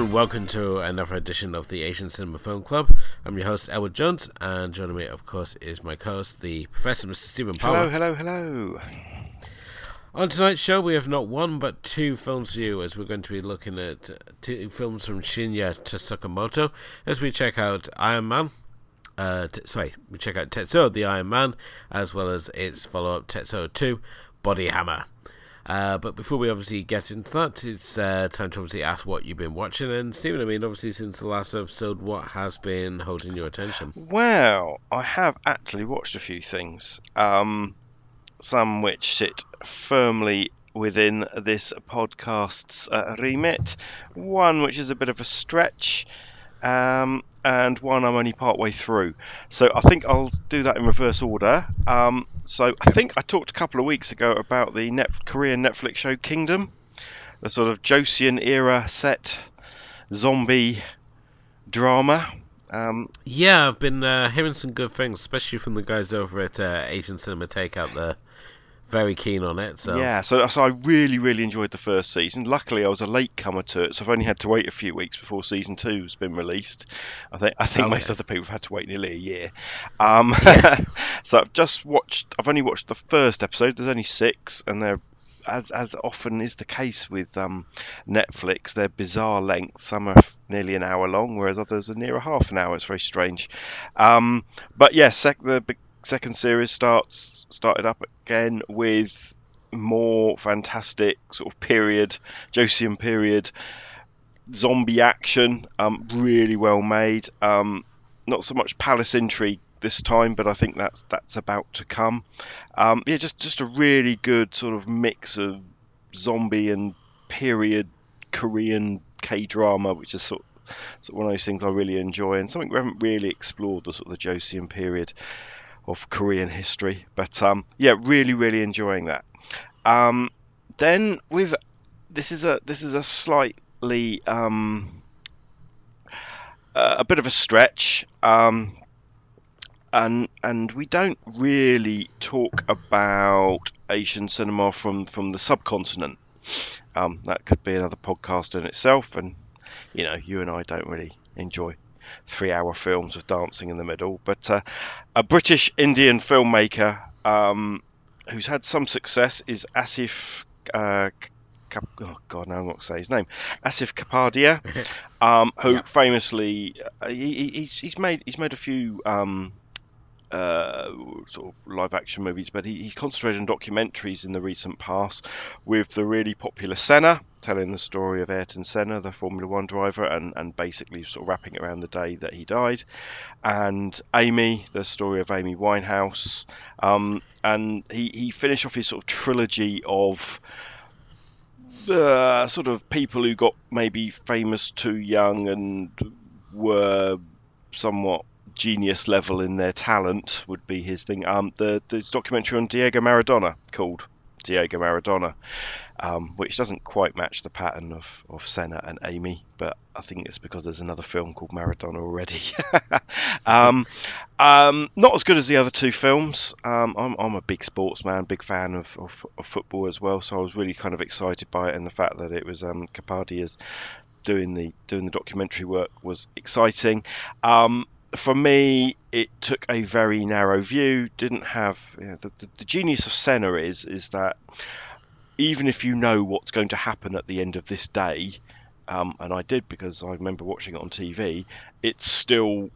And welcome to another edition of the Asian Cinema Film Club. I'm your host Edward Jones, and joining me, of course, is my co-host, the Professor, Mr. Stephen Palmer. Hello, hello, hello. On tonight's show, we have not one but two films for you, as we're going to be looking at two films from Shinya Tsukamoto as we check out Iron Man. Uh, t- sorry, we check out Tetsuo the Iron Man, as well as its follow-up Tetsuo 2, Body Hammer. Uh, but before we obviously get into that, it's uh, time to obviously ask what you've been watching. And Stephen, I mean, obviously since the last episode, what has been holding your attention? Well, I have actually watched a few things. Um, some which sit firmly within this podcast's uh, remit. One which is a bit of a stretch. Um, and one I'm only part way through. So I think I'll do that in reverse order. Um, so I think I talked a couple of weeks ago about the Net- Korean Netflix show Kingdom, the sort of Joseon era set zombie drama. Um, yeah, I've been uh, hearing some good things, especially from the guys over at uh, Asian Cinema Takeout. They're very keen on it. So yeah, so, so I really really enjoyed the first season. Luckily, I was a late comer to it, so I've only had to wait a few weeks before season two has been released. I think I think most other people have had to wait nearly a year. Um, so I've just watched. I've only watched the first episode. There's only six, and they're as as often is the case with um, Netflix, they're bizarre lengths. Some are nearly an hour long, whereas others are near a half an hour. It's very strange. Um, but yeah, sec- the second series starts started up again with more fantastic sort of period, Joseon period zombie action. Um, really well made. Um, not so much palace intrigue this time, but I think that's that's about to come. Um, yeah, just just a really good sort of mix of zombie and period Korean K drama, which is sort of, sort of one of those things I really enjoy, and something we haven't really explored the sort of the Joseon period of Korean history. But um, yeah, really really enjoying that. Um, then with this is a this is a slightly um, uh, a bit of a stretch. Um, and and we don't really talk about Asian cinema from from the subcontinent. Um, that could be another podcast in itself, and you know, you and I don't really enjoy three-hour films with dancing in the middle. But uh, a British Indian filmmaker um, who's had some success is Asif. Uh, Kap- oh God, now I'm not going to say his name. Asif Kapadia, um, who Yeah. famously uh, he, he- he's, he's made he's made a few um, uh, sort of live action movies, but he, he concentrated on documentaries in the recent past with the really popular Senna, telling the story of Ayrton Senna, the Formula One driver, and, and basically sort of wrapping it around the day that he died, and Amy, the story of Amy Winehouse. Um, and he, he finished off his sort of trilogy of uh, sort of people who got maybe famous too young and were somewhat genius level in their talent would be his thing. Um, the a documentary on Diego Maradona called Diego Maradona, um, which doesn't quite match the pattern of, of Senna and Amy, but I think it's because there's another film called Maradona already. um, um, not as good as the other two films. Um, I'm, I'm a big sportsman, big fan of, of, of football as well, so I was really kind of excited by it, and the fact that it was um, Kapadia's doing the doing the documentary work was exciting. Um, for me, it took a very narrow view. Didn't have you know, the, the, the genius of Senna is is that even if you know what's going to happen at the end of this day, um, and I did because I remember watching it on TV, it's still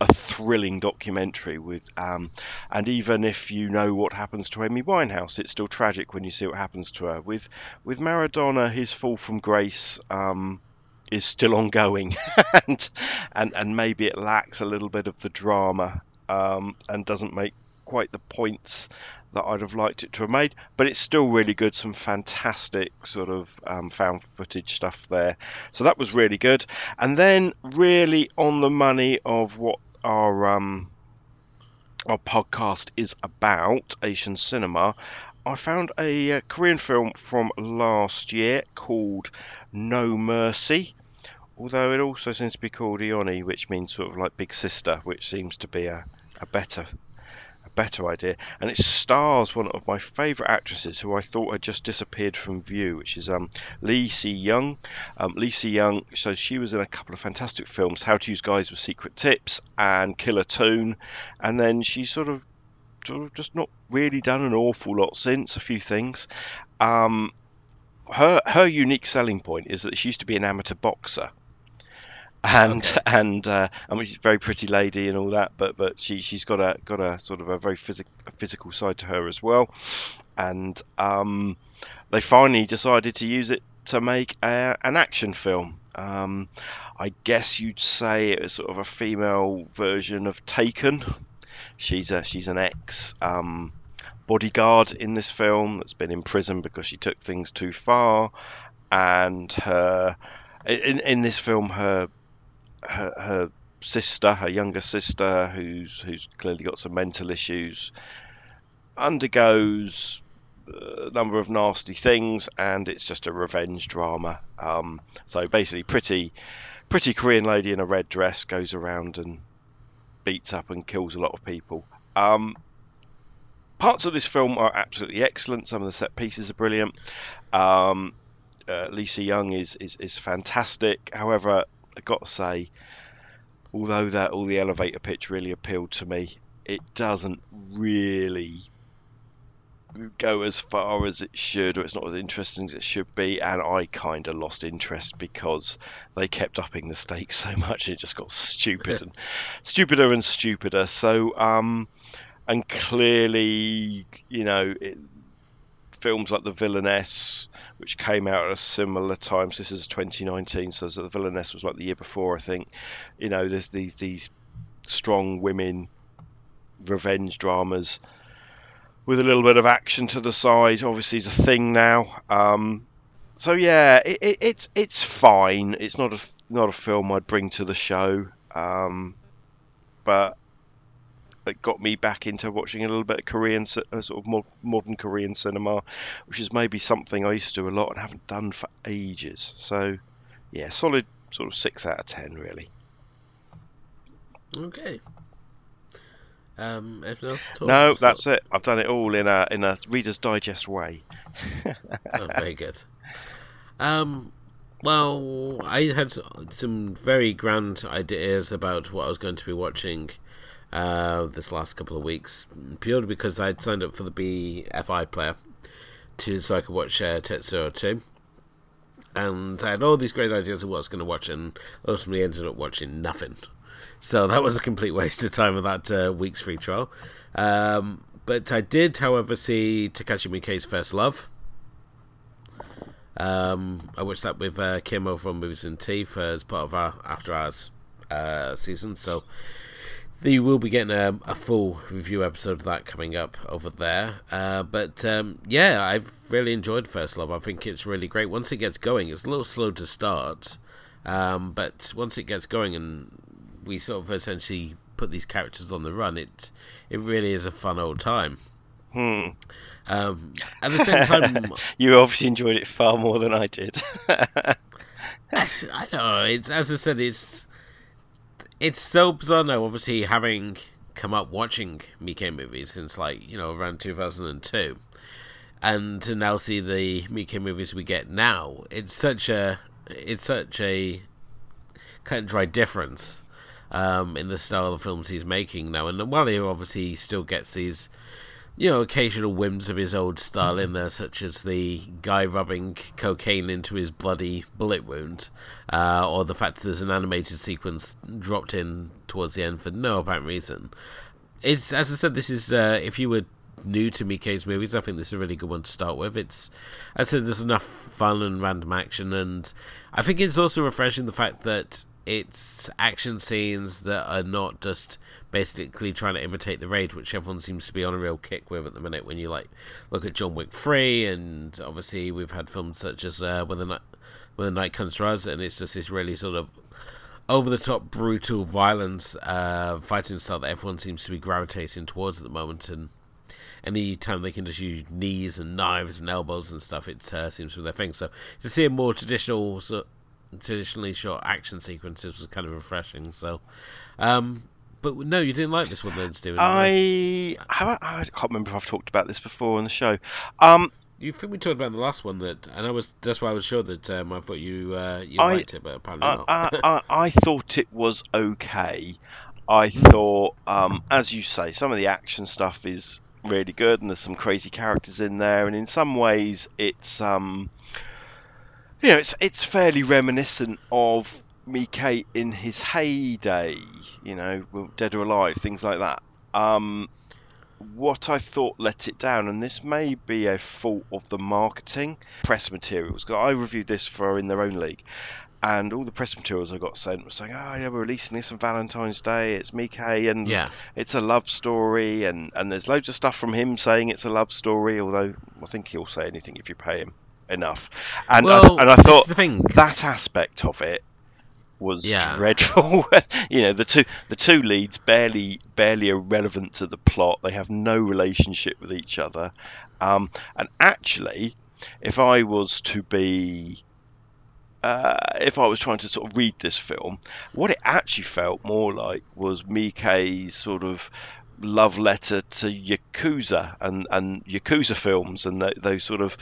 a thrilling documentary with um, and even if you know what happens to Amy Winehouse, it's still tragic when you see what happens to her. With with Maradona, his fall from grace um, is still ongoing, and and and maybe it lacks a little bit of the drama um, and doesn't make quite the points that I'd have liked it to have made, but it's still really good. Some fantastic sort of um, found footage stuff there, so that was really good. And then really on the money of what our um, our podcast is about Asian cinema. I found a uh, Korean film from last year called No Mercy, although it also seems to be called Ioni, which means sort of like Big Sister, which seems to be a, a better better idea, and it stars one of my favourite actresses who I thought had just disappeared from view, which is um, Lee Young. Um, Lee Young, so she was in a couple of fantastic films, How to Use Guys with Secret Tips and Killer Toon, and then she sort of, sort of just not really done an awful lot since. A few things. Um, her her unique selling point is that she used to be an amateur boxer and okay. and uh, I mean she's a very pretty lady and all that, but but she she's got a got a sort of a very physical physical side to her as well, and um, they finally decided to use it to make a, an action film. Um, I guess you'd say it was sort of a female version of Taken. She's a she's an ex um, bodyguard in this film that's been in prison because she took things too far, and her in in this film her her, her sister, her younger sister, who's who's clearly got some mental issues, undergoes a number of nasty things, and it's just a revenge drama. Um, so basically, pretty pretty Korean lady in a red dress goes around and beats up and kills a lot of people. Um, parts of this film are absolutely excellent. Some of the set pieces are brilliant. Um, uh, Si Young is, is is fantastic. However, I got to say, although that all the elevator pitch really appealed to me, it doesn't really go as far as it should, or it's not as interesting as it should be. And I kind of lost interest because they kept upping the stakes so much, and it just got stupid and stupider and stupider. So, um, and clearly, you know, it, films like The Villainess, which came out at a similar time. So this is 2019, so The Villainess was like the year before, I think. You know, there's these these strong women revenge dramas with a little bit of action to the side. Obviously, is a thing now. Um, so yeah, it, it, it's it's fine. It's not a not a film I'd bring to the show, um, but it got me back into watching a little bit of Korean, uh, sort of modern Korean cinema, which is maybe something I used to do a lot and haven't done for ages. So, yeah, solid sort of six out of ten, really. Okay. Um, anything else? no, that's it. I've done it all in a in a Reader's Digest way. oh, very good. Um, well, I had some very grand ideas about what I was going to be watching uh, this last couple of weeks, purely because I'd signed up for the BFI player to so I could watch uh, Tetsuo 2. And I had all these great ideas of what I was going to watch, and ultimately ended up watching nothing. So that was a complete waste of time of that uh, week's free trial. Um, but I did, however, see Takashi Miike's First Love. Um, I watched that with uh, Kim over on Movies and Tea for, as part of our After Hours uh, season. So you will be getting a, a, full review episode of that coming up over there. Uh, but um, yeah, I've really enjoyed First Love. I think it's really great. Once it gets going, it's a little slow to start, um, but once it gets going and we sort of essentially put these characters on the run, it it really is a fun old time. Hmm. Um, at the same time, you obviously enjoyed it far more than I did. I don't know. It's as I said, it's it's so bizarre now, obviously, having come up watching Miike movies since, like, you know, around 2002. And to now see the Miike movies we get now, it's such a, it's such a cut and dry difference um, in the style of films he's making now. And while he obviously still gets these you know, occasional whims of his old style in there, such as the guy rubbing cocaine into his bloody bullet wound, uh, or the fact that there's an animated sequence dropped in towards the end for no apparent reason. It's as I said, this is uh, if you were new to Miike's movies, I think this is a really good one to start with. It's, I said, there's enough fun and random action, and I think it's also refreshing the fact that it's action scenes that are not just basically trying to imitate the raid, which everyone seems to be on a real kick with at the minute. When you like look at John Wick Three, and obviously we've had films such as uh, When the Night When the Night Comes to Us, and it's just this really sort of over the top, brutal violence uh, fighting style that everyone seems to be gravitating towards at the moment, and any time they can just use knees and knives and elbows and stuff, it uh, seems to be their thing. So to see a more traditional traditionally short action sequences was kind of refreshing. So, um, but no, you didn't like this one then, Stephen. I have I can't remember if I've talked about this before on the show. Um, you think we talked about the last one that, and I was that's why I was sure that um, I thought you uh, you I- liked it, but apparently I, not. I, I, I thought it was okay. I thought, um, as you say, some of the action stuff is really good, and there's some crazy characters in there, and in some ways, it's um, you know, it's it's fairly reminiscent of Miike in his heyday. You know, Dead or Alive, things like that. Um, what I thought let it down, and this may be a fault of the marketing press materials. 'cause I reviewed this for in their own league, and all the press materials I got sent were saying, "Oh yeah, we're releasing this on Valentine's Day. It's Miike, and yeah, it's a love story." And and there's loads of stuff from him saying it's a love story. Although I think he'll say anything if you pay him enough. And well, I, and I thought the thing. that aspect of it was Yeah. dreadful. you know, the two the two leads barely barely irrelevant to the plot. They have no relationship with each other. Um, and actually, if I was to be uh, if I was trying to sort of read this film, what it actually felt more like was Miike's sort of love letter to Yakuza and, and Yakuza films and tho- those sort of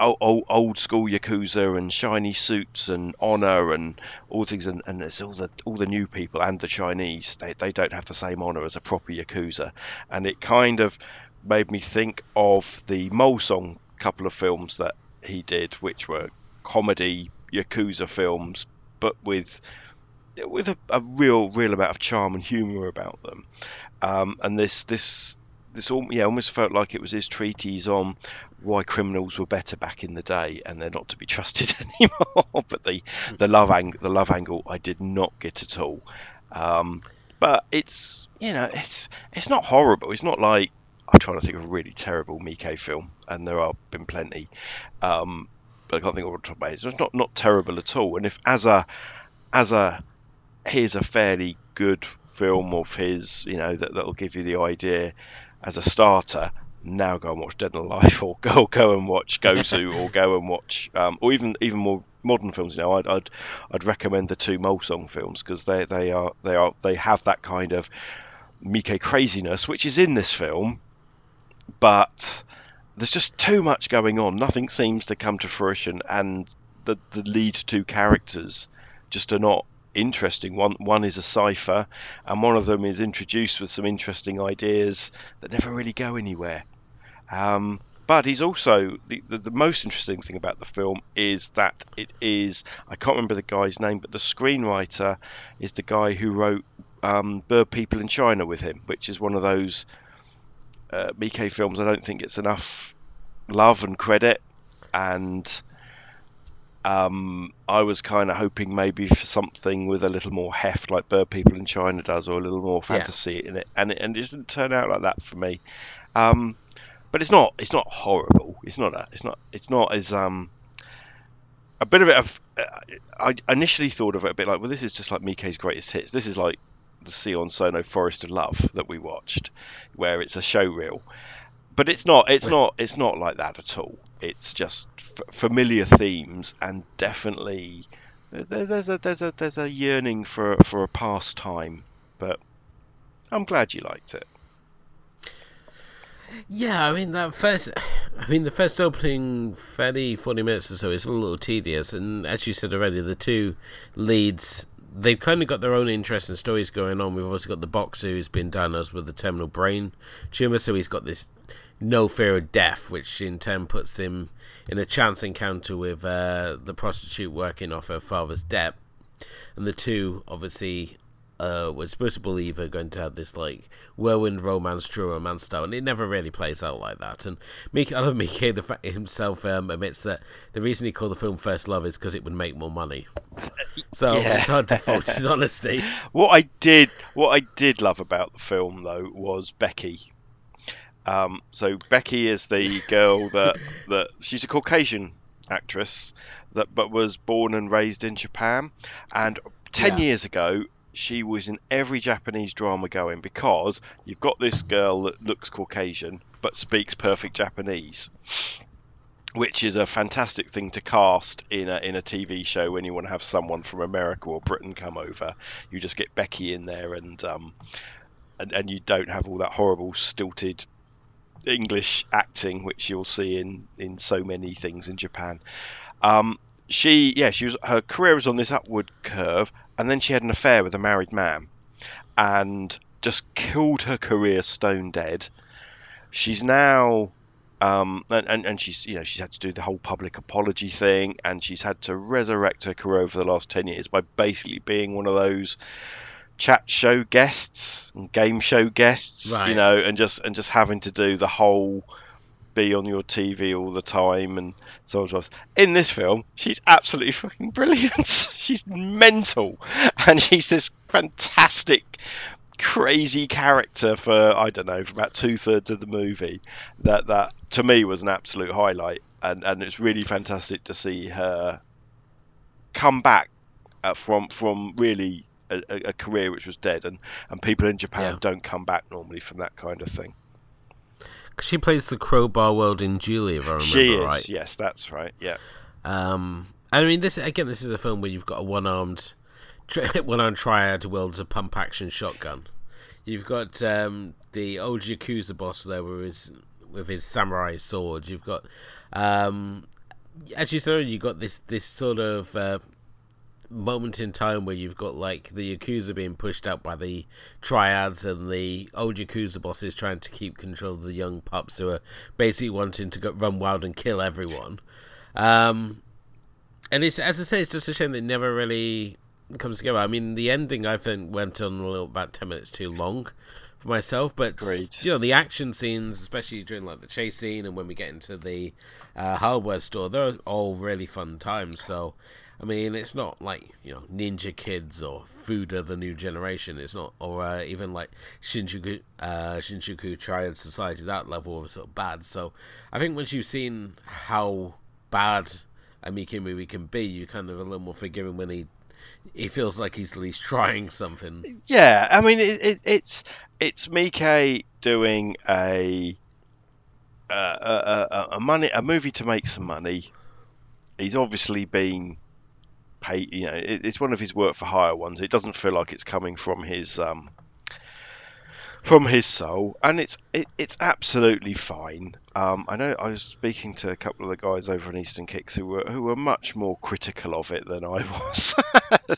old, old, old school Yakuza and shiny suits and honor and all things and, and it's all the all the new people and the Chinese they, they don't have the same honor as a proper Yakuza. And it kind of made me think of the Mole Song couple of films that he did which were comedy Yakuza films but with with a, a real real amount of charm and humor about them. Um, and this this this all yeah almost felt like it was his treatise on why criminals were better back in the day and they're not to be trusted anymore. but the the love ang- the love angle I did not get at all. Um, but it's you know it's it's not horrible. It's not like I'm trying to think of a really terrible Miike film, and there have been plenty. Um, but I can't think of what top of my head. So it's not not terrible at all. And if as a as a here's a fairly good film of his, you know, that that'll give you the idea as a starter. Now go and watch Dead or Alive, or go go and watch Gozu, or go and watch, um, or even even more modern films. You know, I'd I'd, I'd recommend the two Mole Song films because they they are they are they have that kind of Miike craziness, which is in this film, but there's just too much going on. Nothing seems to come to fruition, and the the lead two characters just are not interesting. One one is a cipher, and one of them is introduced with some interesting ideas that never really go anywhere. Um, but he's also the, the the most interesting thing about the film is that it is I can't remember the guy's name, but the screenwriter is the guy who wrote um, Bird People in China with him, which is one of those uh, Miike films I don't think it's enough love and credit, and um, I was kind of hoping maybe for something with a little more heft, like Bird People in China does, or a little more Yeah. fantasy in it, and it, and it didn't turn out like that for me. Um, but it's not it's not horrible. It's not a, it's not it's not as um a bit of it. Of, uh, I initially thought of it a bit like, well, this is just like Miike's greatest hits. This is like the Sion Sono Forest of Love that we watched, where it's a show reel. But it's not. It's not. It's not like that at all. It's just f- familiar themes and definitely there's, there's a there's a there's a yearning for for a pastime. But I'm glad you liked it. Yeah, I mean that first. I mean the first opening thirty, 40 minutes or so is a little tedious, and as you said already, the two leads they've kind of got their own interesting stories going on. We've also got the boxer who's been diagnosed with a terminal brain tumor, so he's got this no fear of death, which in turn puts him in a chance encounter with uh, the prostitute working off her father's debt, and the two obviously uh, we're supposed to believe are going to have this like whirlwind romance, true romance style, and it never really plays out like that. And Mik- I love Miike the fact himself um, admits that the reason he called the film First Love is because it would make more money. So Yeah. it's hard to fault his honesty. What I did, what I did love about the film though was Becky. Um, so Becky is the girl that that she's a Caucasian actress that but was born and raised in Japan, and ten Yeah. years ago she was in every Japanese drama going because you've got this girl that looks Caucasian but speaks perfect Japanese. which is a fantastic thing to cast in a in a TV show when you want to have someone from America or Britain come over. You just get Becky in there, and um, and and you don't have all that horrible stilted English acting, which you'll see in in so many things in Japan. Um, she, yeah, she was her career was on this upward curve, and then she had an affair with a married man, and just killed her career stone dead. She's now um, and, and, and she's you know she's had to do the whole public apology thing, and she's had to resurrect her career over the last ten years by basically being one of those chat show guests and game show guests, Right. you know, and just and just having to do the whole be on your TV all the time and so on and so forth. In this film, she's absolutely fucking brilliant. she's mental, and she's this fantastic crazy character for I don't know for about two thirds of the movie. That that to me was an absolute highlight, and and it's really fantastic to see her come back uh, from from really a, a a career which was dead, and and people in Japan Yeah. don't come back normally from that kind of thing. She plays the crowbar world in Julie, if I remember she is, right. yes, that's right, yeah. Um, I mean, this again, this is a film where you've got a one-armed, tri- one-armed triad who wields a pump-action shotgun. You've got um, the old Yakuza boss there with his with his samurai sword. You've got, um, as you said, you got this this sort of uh, moment in time where you've got like the Yakuza being pushed out by the triads and the old Yakuza bosses trying to keep control of the young pups who are basically wanting to go, run wild and kill everyone. Um, and it's as I say, it's just a shame that never really comes together. I mean, the ending I think went on a little about ten minutes too long for myself, but Agreed. you know the action scenes, especially during like the chase scene and when we get into the uh, hardware store, they're all really fun times. So. I mean, it's not like you know Ninja Kids or Fuda the New Generation. It's not, or uh, even like Shinjuku, uh, Shinjuku Triad Society. That level of sort of bad. So I think once you've seen how bad a Mickey movie can be, you're kind of a little more forgiving when he he feels like he's at least trying something. Yeah, I mean it, it, it's it's Mike doing a, a a a money a movie to make some money. He's obviously been paid. You know, it, it's one of his work for hire ones. It doesn't feel like it's coming from his um from his soul, and it's it, it's absolutely fine. Um, I know I was speaking to a couple of the guys over in Eastern Kicks who were who were much more critical of it than I was.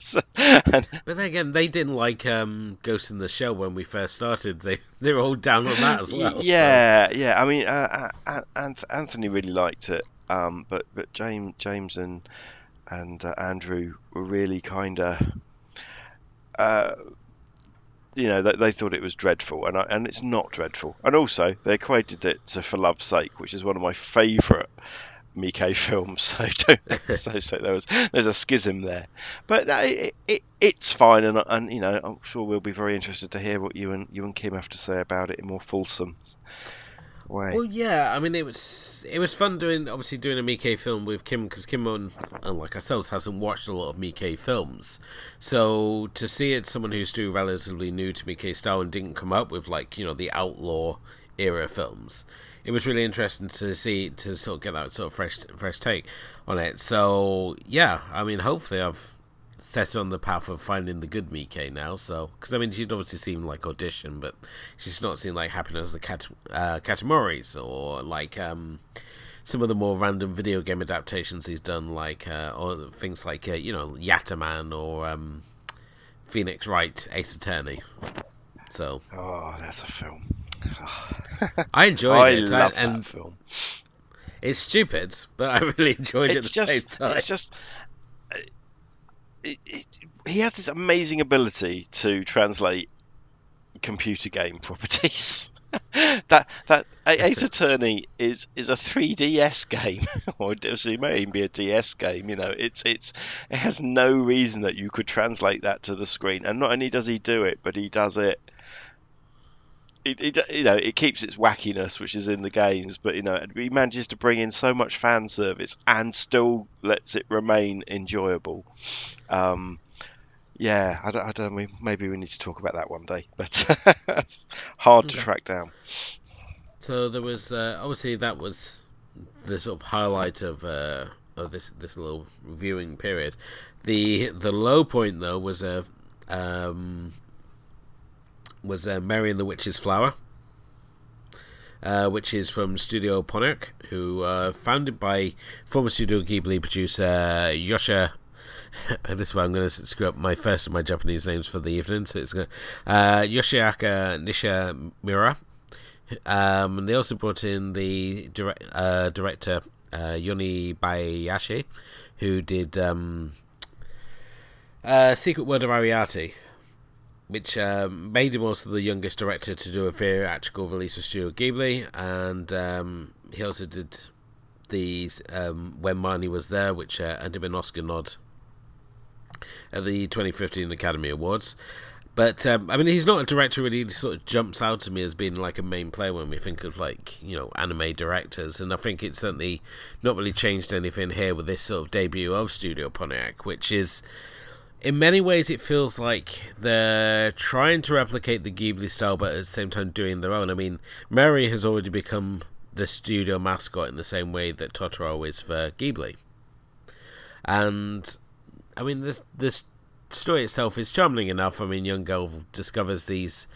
So- and But then again, they didn't like um, Ghost in the Shell when we first started. They they were all down on that as well. so- Yeah, yeah. I mean, uh, uh, Anthony really liked it, um, but but James James and and uh, Andrew were really kind of, uh, you know, they, they thought it was dreadful, and I, and it's not dreadful. And also, they equated it to For Love's Sake, which is one of my favourite Mike films. So don't so, so there was there's a schism there, but uh, it, it it's fine, and and you know I'm sure we'll be very interested to hear what you and you and Kim have to say about it in more fulsome way. Well, yeah. I mean, it was it was fun doing obviously doing a Miike film with Kim because Kim, un- unlike uh, ourselves, hasn't watched a lot of Miike films. So to see it, someone who's still relatively new to Miike style and didn't come up with like you know the outlaw era films, it was really interesting to see to sort of get that sort of fresh fresh take on it. So yeah, I mean, hopefully I've set on the path of finding the good Mike now. So, because I mean, she'd obviously seen like audition, but she's not seen like happiness the cat uh, Katakuris or like um some of the more random video game adaptations he's done, like uh, or things like uh, you know Yatterman or um, Phoenix Wright Ace Attorney. So Oh, that's a film. I enjoyed I it, love and that film. it's stupid, but I really enjoyed it at It's the same time. it's just, it, it, he has this amazing ability to translate computer game properties. that that Ace Attorney is is a 3DS game, or it may even be a DS game. You know, it's it's it has no reason that you could translate that to the screen. And not only does he do it, but he does it. It, it, you know, it keeps its wackiness, which is in the games, but you know, he manages to bring in so much fan service and still lets it remain enjoyable. Um, yeah, I don't, I don't know. Maybe we need to talk about that one day, but hard to track down. So there was uh, obviously that was the sort of highlight of uh, of this this little viewing period. The the low point though was a um, was uh, Mary and the Witch's Flower, uh, which is from Studio Ponoc, who uh, founded by former Studio Ghibli producer Yosha. this is why I'm going to screw up my first of my Japanese names for the evening. So it's going uh, Yoshiaki Nishimura. Um, and they also brought in the direct, uh, director uh, Yonebayashi, who did um, uh, Secret World of Arrietty, which um, made him also the youngest director to do a theatrical release of Studio Ghibli, and um, he also did these um, When Marnie Was There, which uh, earned him an Oscar nod at the 2015 Academy Awards. But um, I mean, he's not a director really sort of jumps out to me as being like a main player when we think of like you know anime directors, and I think it's certainly not really changed anything here with this sort of debut of Studio Ponoc, which is in many ways it feels like they're trying to replicate the Ghibli style, but at the same time doing their own. I mean, Mary has already become the studio mascot in the same way that Totoro is for Ghibli, and I mean this this story itself is charming enough. I mean, young girl discovers these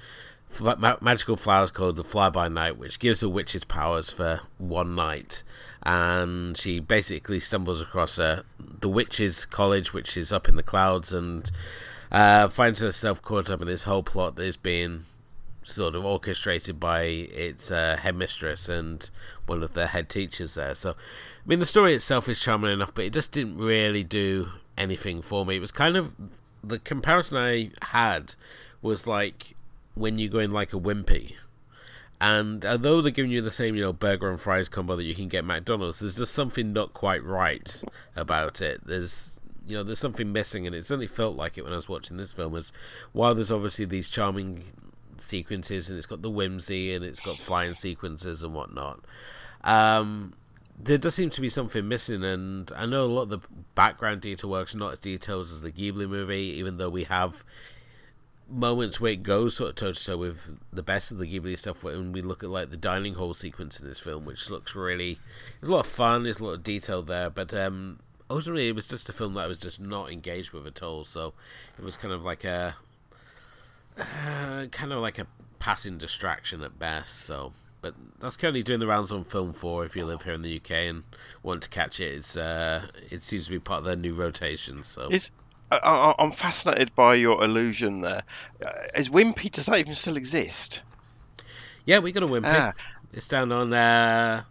magical flowers called the Fly By Night, which gives a witch's powers for one night. And she basically stumbles across uh, the witches' college, which is up in the clouds, and uh, finds herself caught up in this whole plot that is being sort of orchestrated by its uh, headmistress and one of the head teachers there. So, I mean, the story itself is charming enough, but it just didn't really do anything for me. It was kind of the comparison I had was like when you go in like a Wimpy. And although they're giving you the same, you know, burger and fries combo that you can get at McDonald's, there's just something not quite right about it. There's, you know, there's something missing, and it certainly felt like it when I was watching this film. As while there's obviously these charming sequences, and it's got the whimsy, and it's got flying sequences and whatnot. Um, there does seem to be something missing, and I know a lot of the background detail work's not as detailed as the Ghibli movie, even though we have moments where it goes sort of toe to toe with the best of the Ghibli stuff. When we look at like the dining hall sequence in this film, which looks really, there's a lot of fun, there's a lot of detail there, but um, ultimately it was just a film that I was just not engaged with at all. So it was kind of like a, uh, kind of like a passing distraction at best. So but that's currently doing the rounds on Film Four. If you live here in the UK and want to catch it, it's uh, it seems to be part of their new rotation. So is I, am fascinated by your illusion there. Uh, is Wimpy does that even still exist? Yeah, we got a Wimpy. Ah. It's down on uh,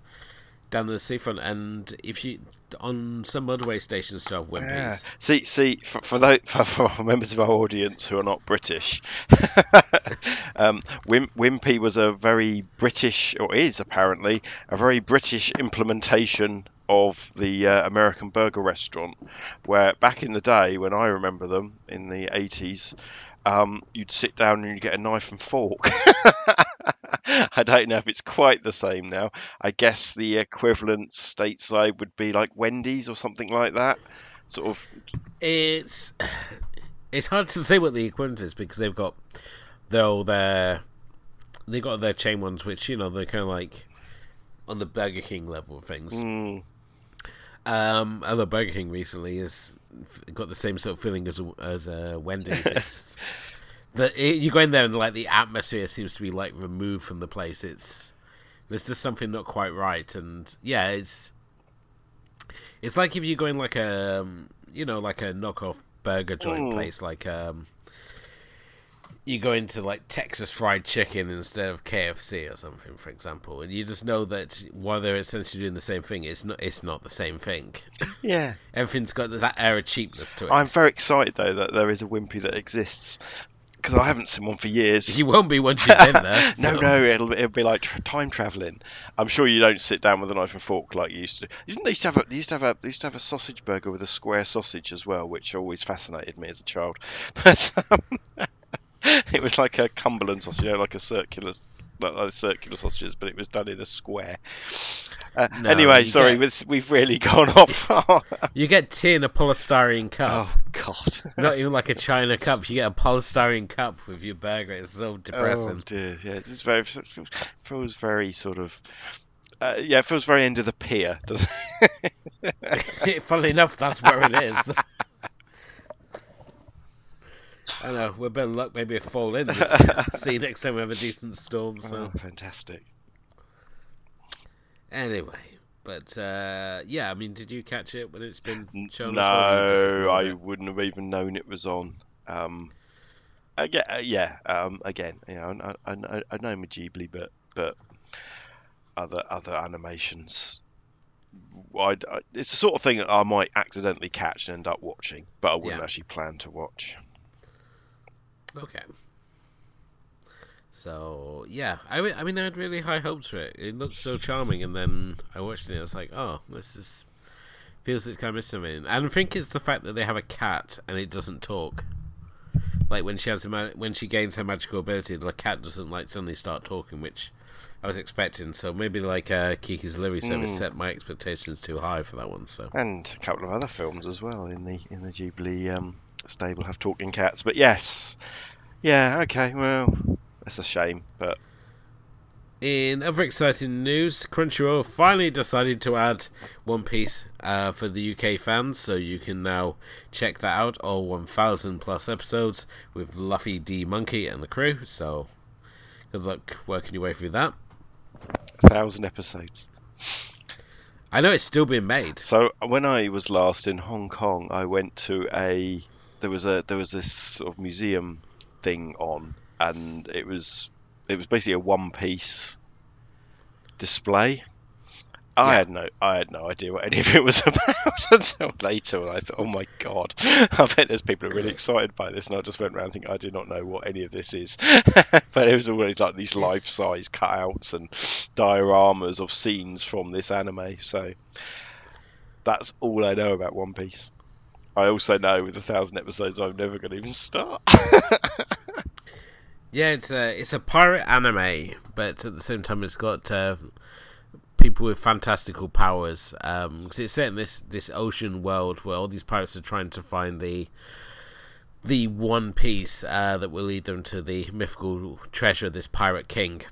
down the seafront, and if you on some motorway stations still have Wimpeys. Yeah. See, see, for for, those, for, for, members of our audience who are not British, um, Wim, Wimpy was a very British, or is apparently a very British implementation of the uh, American burger restaurant, where back in the day when I remember them in the 80s, um, you'd sit down and you'd get a knife and fork. I don't know if it's quite the same now. I guess the equivalent stateside would be like Wendy's or something like that. Sort of. It's it's hard to say what the equivalent is because they've got though their they've got their chain ones, which you know they're kind of like on the Burger King level of things. Mm. Um, although Burger King recently has got the same sort of feeling as a, as a Wendy's. It's the it, you go in there and like the atmosphere seems to be like removed from the place. It's there's just something not quite right, and yeah, it's it's like if you go in like a um, you know like a knockoff burger joint mm. place, like um you go into like Texas fried chicken instead of KFC or something, for example, and you just know that while they're essentially doing the same thing, it's not it's not the same thing. Yeah, everything's got that air of cheapness to it. I'm very excited though that there is a Wimpy that exists because I haven't seen one for years. You won't be once you've been there. no, so. no, it'll it'll be like tra- time traveling. I'm sure you don't sit down with a knife and fork like you used to. Didn't they used to have a they used to have a they used to have a sausage burger with a square sausage as well, which always fascinated me as a child. But um, it was like a Cumberland sausage, you know, like a circular, like circular sausages, but it was done in a square. Uh, no, anyway, sorry, get... we've really gone off. you get tea in a polystyrene cup. Oh God! Not even like a china cup. You get a polystyrene cup with your burger. It's so depressing. Oh dear, yeah, this is very feels very sort of uh, yeah, it feels very end of the pier, doesn't it? Funnily enough, that's where it is. I know, we're better luck maybe a fall in this see next time we have a decent storm. So oh, fantastic. Anyway, but uh, yeah, I mean, did you catch it when it's been shown? No, I wouldn't have even known it was on. Um, again, uh, yeah, um, again, you know, I, I, I know Ghibli, but but other other animations, I, it's the sort of thing that I might accidentally catch and end up watching, but I wouldn't yeah. actually plan to watch. Okay. So yeah, I, I mean I had really high hopes for it. It looked so charming, and then I watched it. and I was like, oh, this is feels it's kind of missing something. And I think it's the fact that they have a cat and it doesn't talk. Like when she has a, when she gains her magical ability, the cat doesn't like suddenly start talking, which I was expecting. So maybe like uh, Kiki's Delivery Service mm. set my expectations too high for that one. So and a couple of other films as well in the in the Ghibli um, stable have talking cats. But yes, yeah, okay, well that's a shame, but. In other exciting news, Crunchyroll finally decided to add One Piece uh, for the UK fans, so you can now check that out. All 1,000 plus episodes with Luffy D Monkey and the crew. So, good luck working your way through that. A thousand episodes. I know it's still being made. So when I was last in Hong Kong, I went to a there was a there was this sort of museum thing on and it was it was basically a one piece display. I yeah. had no I had no idea what any of it was about until later and I thought, oh my god, I bet there's people who are really excited by this and I just went around thinking I do not know what any of this is. but it was always like these life size cutouts and dioramas of scenes from this anime, so that's all I know about One Piece. I also know with a thousand episodes I'm never gonna even start. Yeah, it's a it's a pirate anime, but at the same time, it's got uh, people with fantastical powers. Because um, it's set in this this ocean world where all these pirates are trying to find the the one piece uh, that will lead them to the mythical treasure, of this pirate king.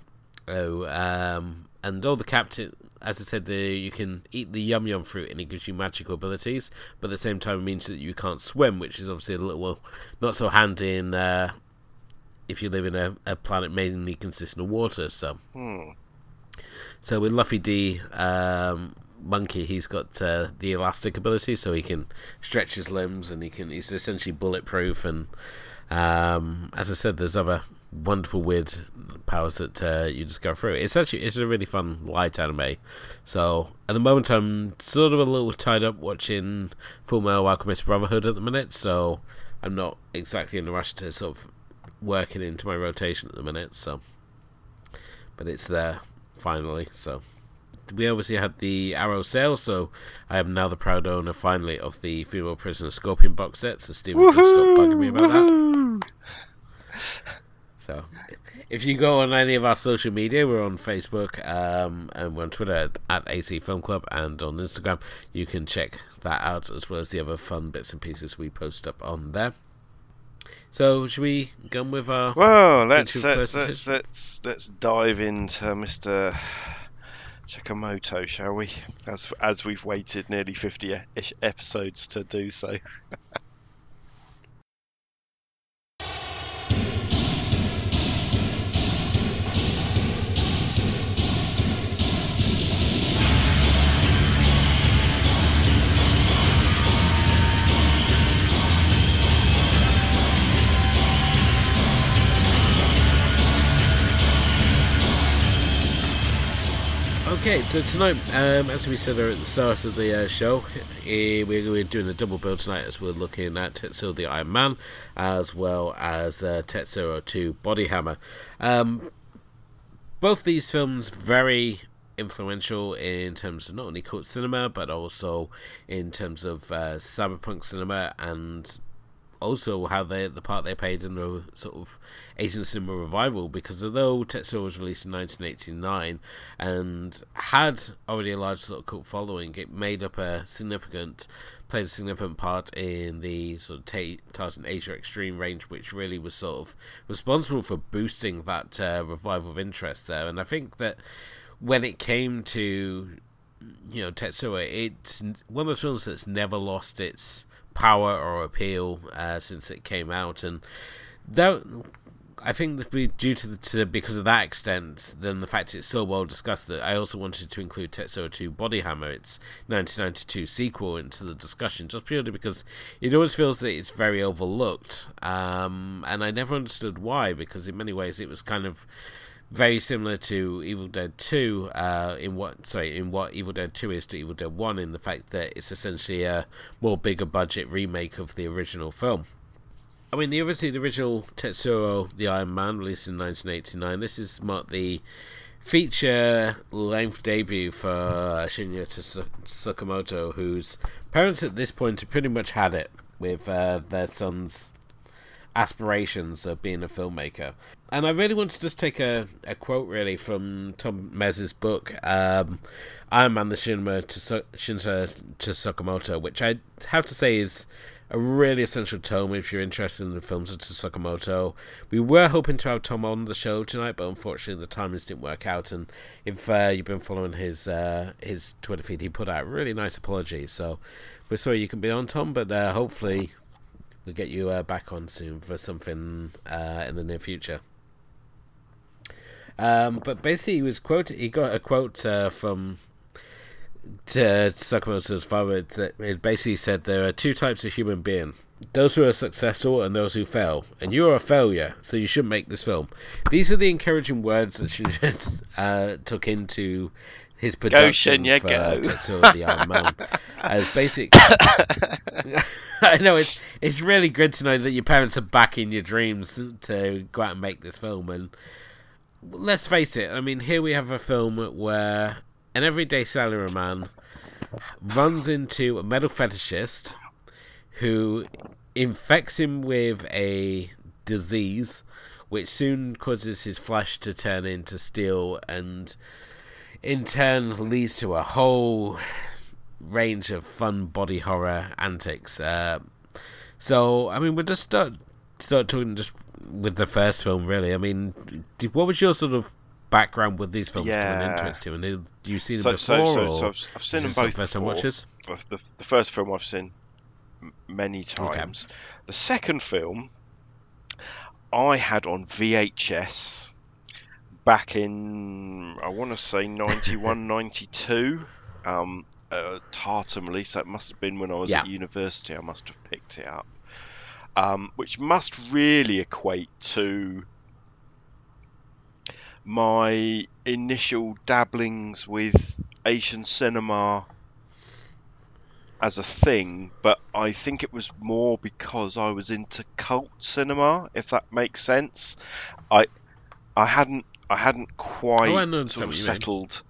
Oh, um, and all the captain, as I said, the, you can eat the yum yum fruit and it gives you magical abilities, but at the same time it means that you can't swim, which is obviously a little well, not so handy in uh, if you live in a, a planet mainly consisting of water. So, hmm. so with Luffy D um, Monkey, he's got uh, the elastic ability, so he can stretch his limbs and he can he's essentially bulletproof. And um, as I said, there's other wonderful weird powers that uh, you discover through. It's actually it's a really fun light anime. So at the moment, I'm sort of a little tied up watching Full Metal Alchemist Brotherhood at the minute, so I'm not exactly in a rush to sort of working into my rotation at the minute, so but it's there finally. So we obviously had the Arrow sale, so I am now the proud owner finally of the Female Prisoner Scorpion box set. So Woo-hoo! can stop bugging me about that. So if you go on any of our social media, we're on Facebook um, and we're on Twitter at, at AC Film Club and on Instagram. You can check that out as well as the other fun bits and pieces we post up on there. So should we go with our? Well, let's let's, let's let's let's dive into Mr. Tsukamoto, shall we? As as we've waited nearly fifty episodes to do so. Okay, so tonight, um, as we said at the start of the uh, show, eh, we're, doing a double bill tonight as we're looking at Tetsuo the Iron Man as well as uh, Tetsuo 2 Body Hammer. Um, both these films very influential in terms of not only cult cinema but also in terms of uh, cyberpunk cinema and also how they the part they played in the sort of Asian cinema revival because although Tetsuo was released in 1989 and had already a large sort of cult following, it made up a significant played a significant part in the sort of T- Tartan Asia Extreme range, which really was sort of responsible for boosting that uh, revival of interest there. And I think that when it came to you know Tetsuo, it's one of those films that's never lost its power or appeal uh, since it came out, and that I think that be due to, the, to because of that extent, then the fact it's so well discussed that I also wanted to include Tetsuo 2 Body Hammer, its 1992 sequel, into the discussion, just purely because it always feels that it's very overlooked, um, and I never understood why, because in many ways it was kind of very similar to Evil Dead 2 uh, in what sorry in what Evil Dead 2 is to Evil Dead 1 in the fact that it's essentially a more bigger budget remake of the original film. I mean, the, obviously the original Tetsuo the Iron Man released in 1989. This is marked the feature length debut for Shinya Tsukamoto, whose parents at this point have pretty much had it with uh, their son's aspirations of being a filmmaker. And I really want to just take a, a quote really from Tom Mes's book, um, Iron Man the Shinra to Shinra to Sakamoto, which I have to say is a really essential tome if you're interested in the films of Tsukamoto. We were hoping to have Tom on the show tonight, but unfortunately the timings didn't work out. And if uh, you've been following his uh, his Twitter feed, he put out a really nice apology. So we're sorry you can be on, Tom, but uh, hopefully we'll get you uh, back on soon for something uh, in the near future. Um, but basically, he was quote. He got a quote uh, from Tsukamoto's father. It basically said there are two types of human being: those who are successful and those who fail. And you are a failure, so you shouldn't make this film. These are the encouraging words that she uh, took into his production go, for Tetsuo the Iron Man as basic. I know it's it's really good to know that your parents are backing your dreams to go out and make this film. And let's face it, I mean, here we have a film where an everyday salaryman runs into a metal fetishist who infects him with a disease which soon causes his flesh to turn into steel and in turn leads to a whole range of fun body horror antics. Uh, so, I mean, we'll just start start talking just with the first film, really. I mean, did, what was your sort of background with these films yeah. coming into it? And do you see them so, before? So, so, so I've, I've seen them both. First time watches. The, the, first film I've seen many times. Okay. The second film I had on VHS back in I want to say 91, 92. Um, uh, Tartan release. That must have been when I was yeah. at university. I must have picked it up. Um, which must really equate to my initial dabblings with Asian cinema as a thing, but I think it was more because I was into cult cinema, if that makes sense. I I hadn't I hadn't quite oh, sort of settled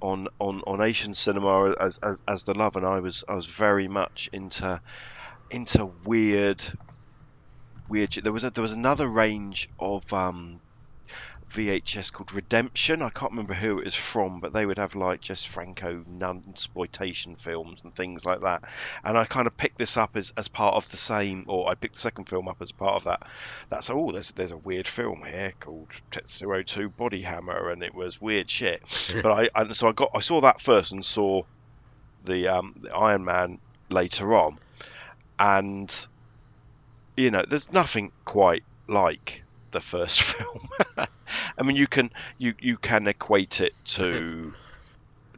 on, on, on Asian cinema as, as, as the love, and I was I was very much into into weird weird. There was a, there was another range of um, VHS called Redemption. I can't remember who it was from, but they would have like just Franco nun exploitation films and things like that. And I kind of picked this up as, as part of the same, or I picked the second film up as part of that. That's oh, there's there's a weird film here called Tetsuo 2 Body Hammer, and it was weird shit. but I and so I got I saw that first and saw the um, the Iron Man later on, and you know, there's nothing quite like the first film. I mean, you can you you can equate it to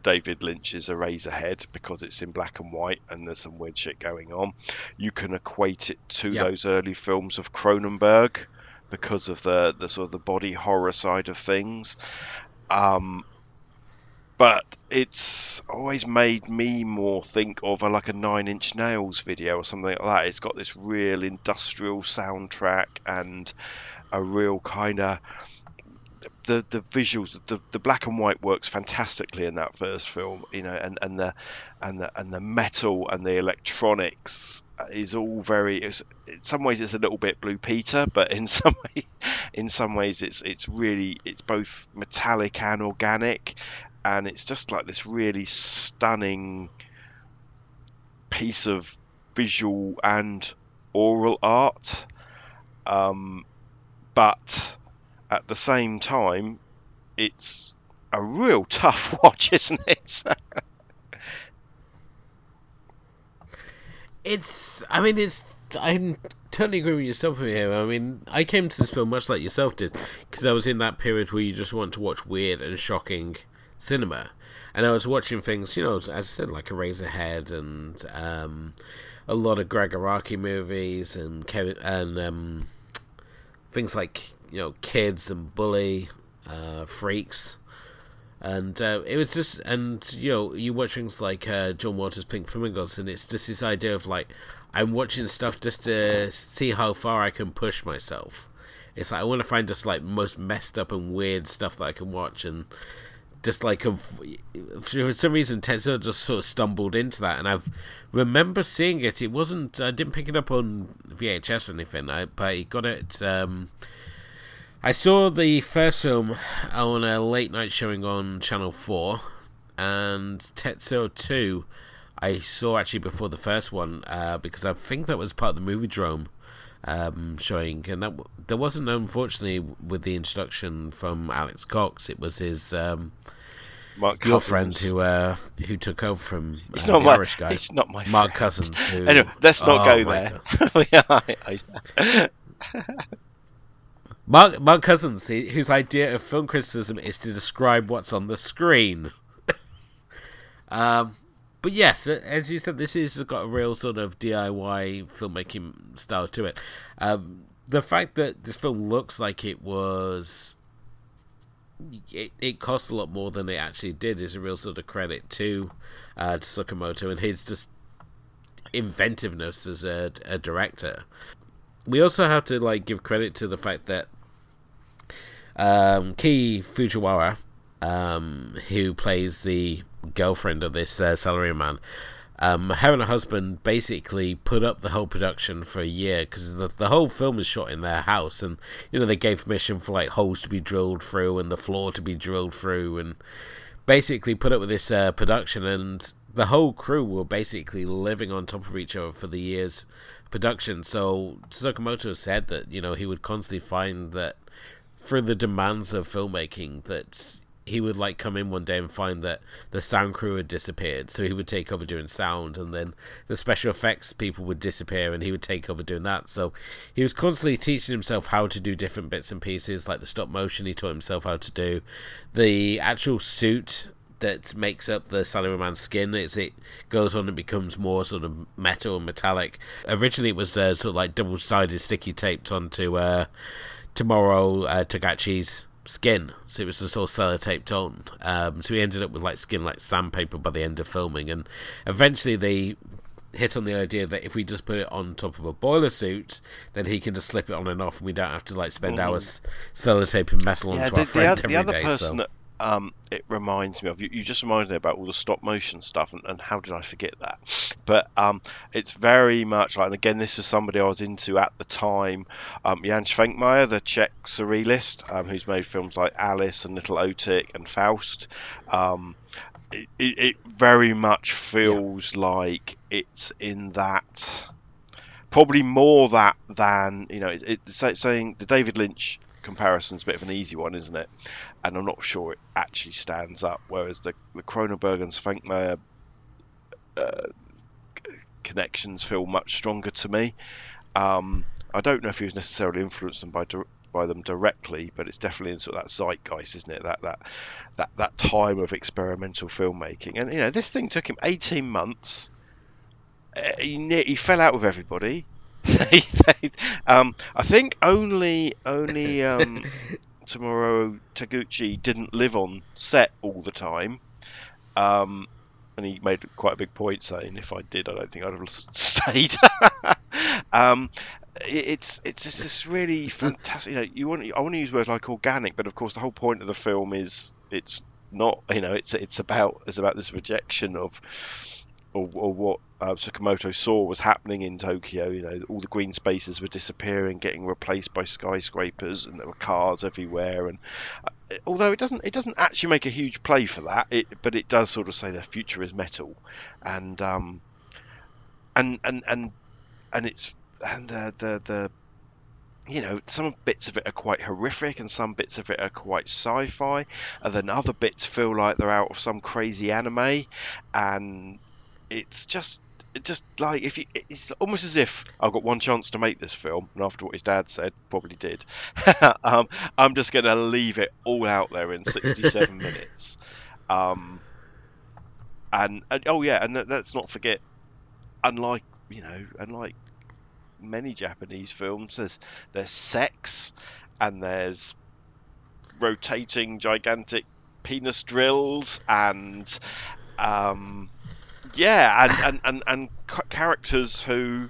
David Lynch's Eraserhead because it's in black and white and there's some weird shit going on. You can equate it to yep. those early films of Cronenberg because of the the sort of the body horror side of things. Um, but it's always made me more think of a, like a Nine Inch Nails video or something like that. It's got this real industrial soundtrack and a real kind of the the visuals, the the black and white works fantastically in that first film, you know, and, and the and the and the metal and the electronics is all very. in some ways, it's a little bit Blue Peter, but in some way, in some ways, it's it's really it's both metallic and organic, and it's just like this really stunning piece of visual and oral art. Um, but at the same time, it's a a real tough watch, isn't it? it's. I mean, it's. I'm totally agree with yourself here. I mean, I came to this film much like yourself did, because I was in that period where you just want to watch weird and shocking cinema, and I was watching things, you know, as I said, like Eraserhead and um, a lot of Gregg Araki movies and Kevin and um, things like you know Kids and Bully, uh, Freaks. And uh, it was just, and you know, you watch things like uh, John Waters' Pink Flamingos, and it's just this idea of like, I'm watching stuff just to see how far I can push myself. It's like I want to find just like most messed up and weird stuff that I can watch, and just like a, for some reason Tetsuo just sort of stumbled into that, and I remember seeing it. It wasn't I didn't pick it up on VHS or anything, I, but I got it. Um, I saw the first film on a late night showing on Channel Four, and Tetsuo Two. I saw actually before the first one uh, because I think that was part of the Moviedrome um, showing, and that there wasn't unfortunately with the introduction from Alex Cox. It was his um, Mark your Cousins. friend who uh, who took over from It's uh, not the my. Irish guy, It's not my. Mark friend. Cousins. Who, Anyway, let's not Oh, go there. God. Yeah, I- I- Mark Mark Cousins, he- whose idea of film criticism is to describe what's on the screen. um, but yes, as you said, this is got a real sort of DIY filmmaking style to it. Um, the fact that this film looks like it was. It, it cost a lot more than it actually did is a real sort of credit to uh, to Tsukamoto and his just inventiveness as a, a director. We also have to like give credit to the fact that um, Kei Fujiwara, um, who plays the girlfriend of this uh, salaryman, um, her and her husband basically put up the whole production for a year because the, the whole film is shot in their house, and you know they gave permission for like holes to be drilled through and the floor to be drilled through, and basically put up with this uh, production, and the whole crew were basically living on top of each other for the year's production. So Tsukamoto said that you know he would constantly find that through the demands of filmmaking that he would like come in one day and find that the sound crew had disappeared. So he would take over doing sound and then the special effects people would disappear and he would take over doing that. So he was constantly teaching himself how to do different bits and pieces like the stop motion he taught himself how to do the actual suit that makes up the salaryman's skin as it goes on and becomes more sort of metal and metallic. Originally it was uh, sort of like double-sided sticky taped onto uh, Tomorowo uh, Taguchi's skin, so it was just all sellotaped on. Um, so we ended up with like skin like sandpaper by the end of filming, and eventually they hit on the idea that if we just put it on top of a boiler suit, then he can just slip it on and off, and we don't have to like spend hours sellotaping metal yeah, onto the, our the, friend other, every the other day, person so. that um, it reminds me of, you, you just reminded me about all the stop motion stuff, and, and how did I forget that? But um, it's very much like, and again, this is somebody I was into at the time, um, Jan Svankmajer, the Czech surrealist, um, who's made films like Alice and Little Otik and Faust. Um, it, it, it very much feels like it's in that probably more that than you know it, it's like saying the David Lynch comparison's a bit of an easy one, isn't it? And I'm not sure it actually stands up. Whereas the the Cronenberg and Svankmajer uh, connections feel much stronger to me. Um, I don't know if he was necessarily influenced them by by them directly, but it's definitely in sort of that zeitgeist, isn't it? That that that that time of experimental filmmaking. And you know, this thing took him 18 months. Uh, he, ne- he fell out with everybody. um, I think only only um, Tomorowo Taguchi didn't live on set all the time. Um, and he made quite a big point saying, "If I did, I don't think I'd have stayed." um, it's it's just this really fantastic. You know, you want I want to use words like organic, but of course the whole point of the film is it's not. You know, it's it's about it's about this rejection of or, or what uh, Tsukamoto saw was happening in Tokyo. You know, all the green spaces were disappearing, getting replaced by skyscrapers, and there were cars everywhere. And uh, although it doesn't, it doesn't actually make a huge play for that. It, but it does sort of say the future is metal, and um, and and and and it's and the the the you know, some bits of it are quite horrific and some bits of it are quite sci-fi, and then other bits feel like they're out of some crazy anime, and it's just just like if you, it's almost as if I've got one chance to make this film, and after what his dad said, probably did. um, I'm just going to leave it all out there in 67 minutes. Um, and, and, oh yeah, and let's not forget, unlike you know, unlike many Japanese films. There's there's sex and there's rotating gigantic penis drills and um, yeah, and and and, and characters who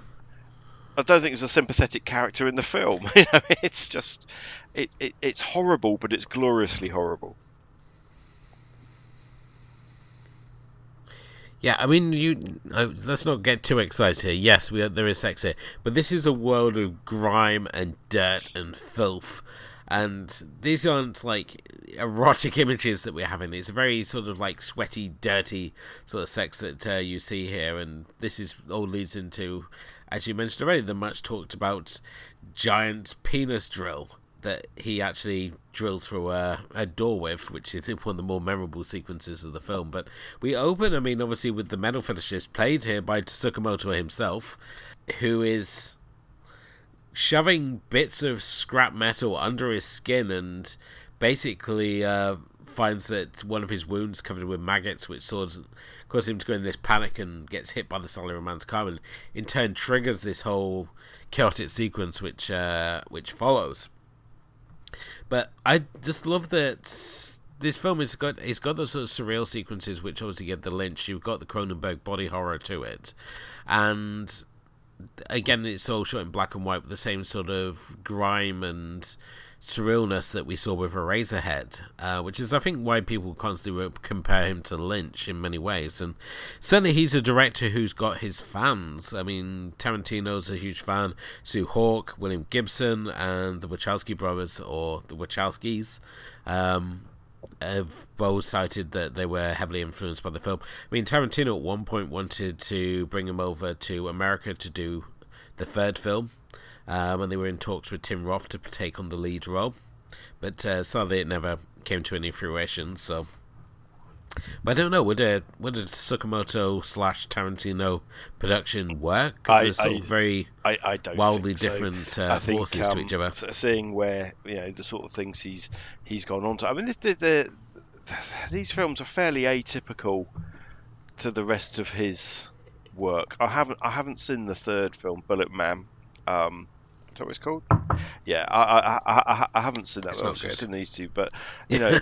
I don't think there's a sympathetic character in the film. it's just it, it it's horrible, but it's gloriously horrible. Yeah, I mean, you uh, let's not get too excited here. Yes, we are, there is sex here, but this is a world of grime and dirt and filth, and these aren't like erotic images that we're having. It's a very sort of like sweaty, dirty sort of sex that uh, you see here, and this is all leads into, as you mentioned already, the much talked about giant penis drill that he actually drills through a, a door with, which is one of the more memorable sequences of the film. But we open, I mean, obviously with the metal fetishist played here by Tsukamoto himself, who is shoving bits of scrap metal under his skin and basically uh, finds that one of his wounds covered with maggots, which sort of causes him to go in this panic and gets hit by the Salaryman man's car, and in turn triggers this whole chaotic sequence which uh, which follows. But I just love that this film has got it's got those sort of surreal sequences which obviously give the Lynch. You've got the Cronenberg body horror to it, and again it's all shot in black and white with the same sort of grime and surrealness that we saw with Eraserhead, uh, which is, I think, why people constantly compare him to Lynch in many ways. And certainly, he's a director who's got his fans. I mean, Tarantino's a huge fan. Sue Hawk, William Gibson, and the Wachowski brothers, or the Wachowskis. Um, have both cited that they were heavily influenced by the film. I mean, Tarantino at one point wanted to bring him over to America to do the third film, um, and they were in talks with Tim Roth to take on the lead role, but uh, sadly it never came to any fruition. So, but I don't know. Would a would a Tsukamoto slash Tarantino production work? Because they're sort I, of very I, I wildly so. different uh, think, forces um, to each other. Seeing where you know the sort of things he's he's gone on to. I mean, the, the, the, these films are fairly atypical to the rest of his work. I haven't I haven't seen the third film, Bullet Man. Um, that what it's called? Yeah, I I, I, I haven't seen that. I've seen these two, but you know,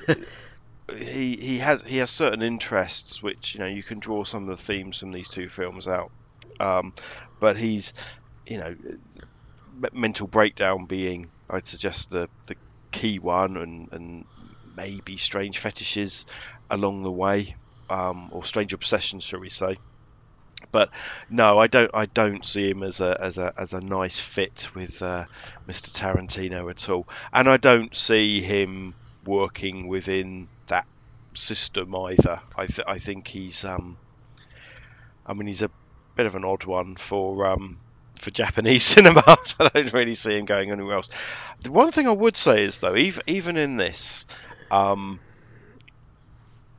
he he has he has certain interests which you know you can draw some of the themes from these two films out. Um, but he's you know mental breakdown being I'd suggest the the key one and and maybe strange fetishes along the way um, or strange obsessions shall we say but no, I don't. I don't see him as a as a as a nice fit with uh, Mr. Tarantino at all, and I don't see him working within system either. I th- I think he's um, I mean he's a bit of an odd one for um for Japanese cinema. I don't really see him going anywhere else. The one thing I would say is though, even even in this, um,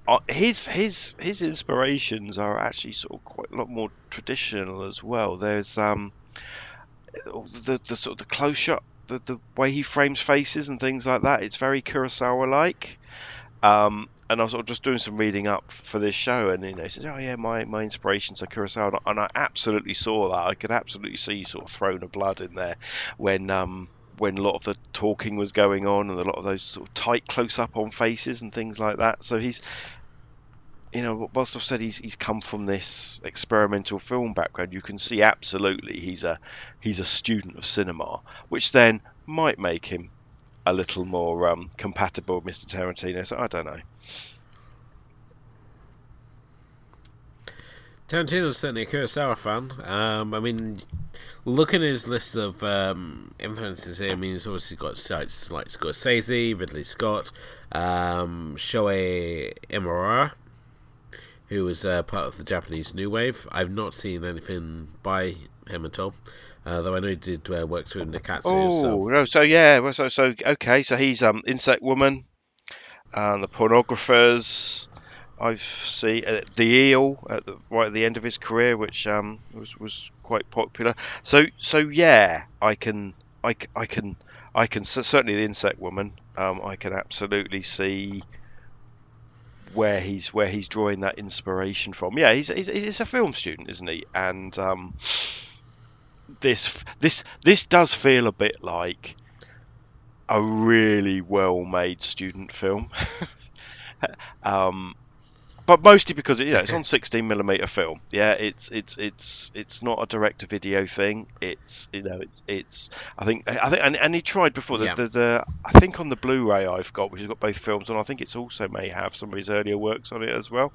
uh, his his his inspirations are actually sort of quite a lot more traditional as well. There's um the the sort of the close shot, the the way he frames faces and things like that. It's very Kurosawa like. Um, and I was sort of just doing some reading up for this show, and you know, he says, "Oh yeah, my, my inspirations are Kurosawa," and I absolutely saw that. I could absolutely see sort of Throne of Blood in there when um when a lot of the talking was going on and a lot of those sort of tight close up on faces and things like that. So he's you know, whilst I've said he's he's come from this experimental film background, you can see absolutely he's a he's a student of cinema, which then might make him a little more um, compatible with Mr. Tarantino. So I don't know. Tarantino's certainly a Kurosawa fan. Um, I mean, looking at his list of um, influences here, I mean, he's obviously got cites like Scorsese, Ridley Scott, um, Shohei Imamura, who was uh, part of the Japanese New Wave. I've not seen anything by him at all. Uh, though I know he did uh, work through Nikkatsu. Oh so. no, so yeah, well, so so okay, so he's um Insect Woman, and the pornographers. I see uh, the eel at the, right at the end of his career, which um was was quite popular. So so yeah, I can I, I can I can certainly the Insect Woman. Um, I can absolutely see where he's where he's drawing that inspiration from. Yeah, he's he's, he's a film student, isn't he? And um, this this this does feel a bit like a really well made student film. um, but mostly because you know it's on 16 millimeter film. Yeah, it's it's it's it's not a direct to video thing. It's you know it's, I think I think and, and he tried before the, Yeah. the, the I think on the Blu-ray I've got which has got both films and I think it's also may have some of his earlier works on it as well.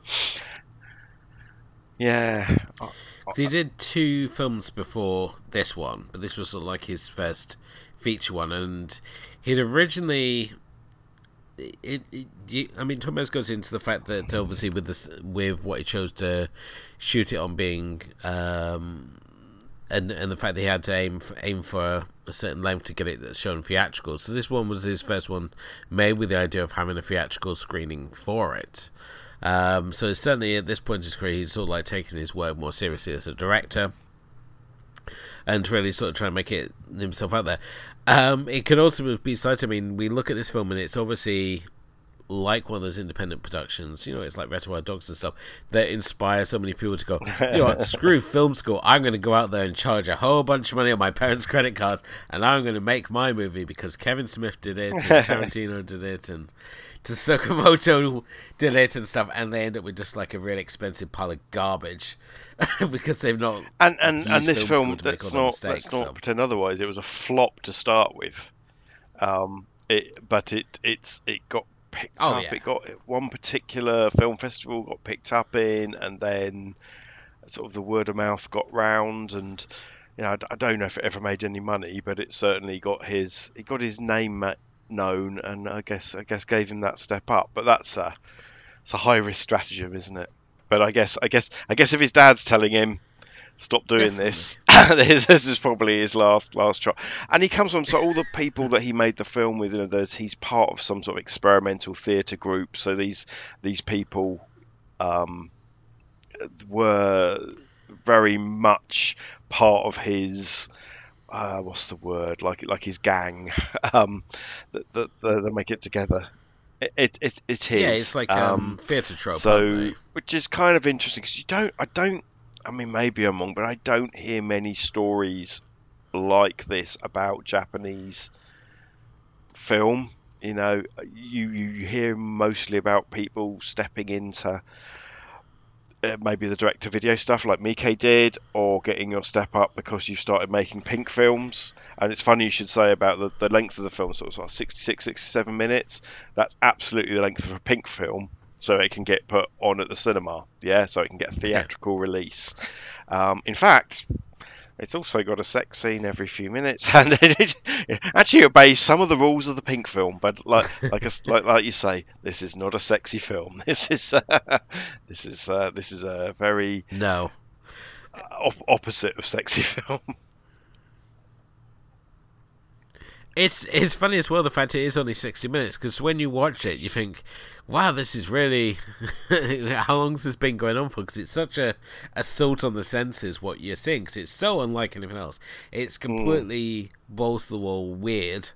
Yeah, he did two films before this one, but this was sort of like his first feature one, and he'd originally. It, it, I mean, Thomas goes into the fact that obviously with this, with what he chose to shoot it on being, um, and and the fact that he had to aim for, aim for a certain length to get it shown theatrical. So this one was his first one made with the idea of having a theatrical screening for it. Um, so it's certainly at this point in his career, he's sort of like taking his work more seriously as a director and really sort of trying to make it himself out there. Um, it could also be cited. I mean, we look at this film and it's obviously like one of those independent productions. You know, it's like Reservoir Dogs and stuff that inspire so many people to go. You know what? Screw film school. I'm going to go out there and charge a whole bunch of money on my parents' credit cards, and I'm going to make my movie because Kevin Smith did it and Tarantino did it and. Tsukamoto did it and stuff, and they end up with just like a really expensive pile of garbage because they've not and and and this film film school to make let's not mistakes, let's not so. pretend otherwise it was a flop to start with um it but it it's it got picked Oh, up yeah. it got one particular film festival got picked up in and then sort of the word of mouth got round and you know I don't know if it ever made any money but it certainly got his it got his name ma- known and I guess I guess gave him that step up but that's a it's a high risk stratagem isn't it but I guess I guess I guess if his dad's telling him stop doing this. this is probably his last last try. And he comes from so all the people that he made the film with. You know, there's he's part of some sort of experimental theatre group. So these these people um, were very much part of his. Uh, what's the word? Like like his gang um, that, that, that make it together. It, it, it, it is. Yeah, it's like um, theatre trope. So, which is kind of interesting because you don't, I don't, I mean, maybe I'm wrong, but I don't hear many stories like this about Japanese film. You know, you you hear mostly about people stepping into maybe the direct to video stuff like Mike did, or getting your step up because you started making pink films. And it's funny you should say about the, the length of the film, so it's like 66, 67 minutes. That's absolutely the length of a pink film, so it can get put on at the cinema. Yeah, so it can get a theatrical release. Um, in fact, it's also got a sex scene every few minutes, and it, actually obeys some of the rules of the pink film. But like like a, like, like you say, this is not a sexy film. This is uh, this is uh, this is a very No. op- opposite of sexy film. It's it's funny as well the fact it is only sixty minutes because when you watch it you think, wow, this is really how long's this been going on for? Because it's such a assault on the senses what you're seeing. Because it's so unlike anything else. It's completely balls to the wall weird.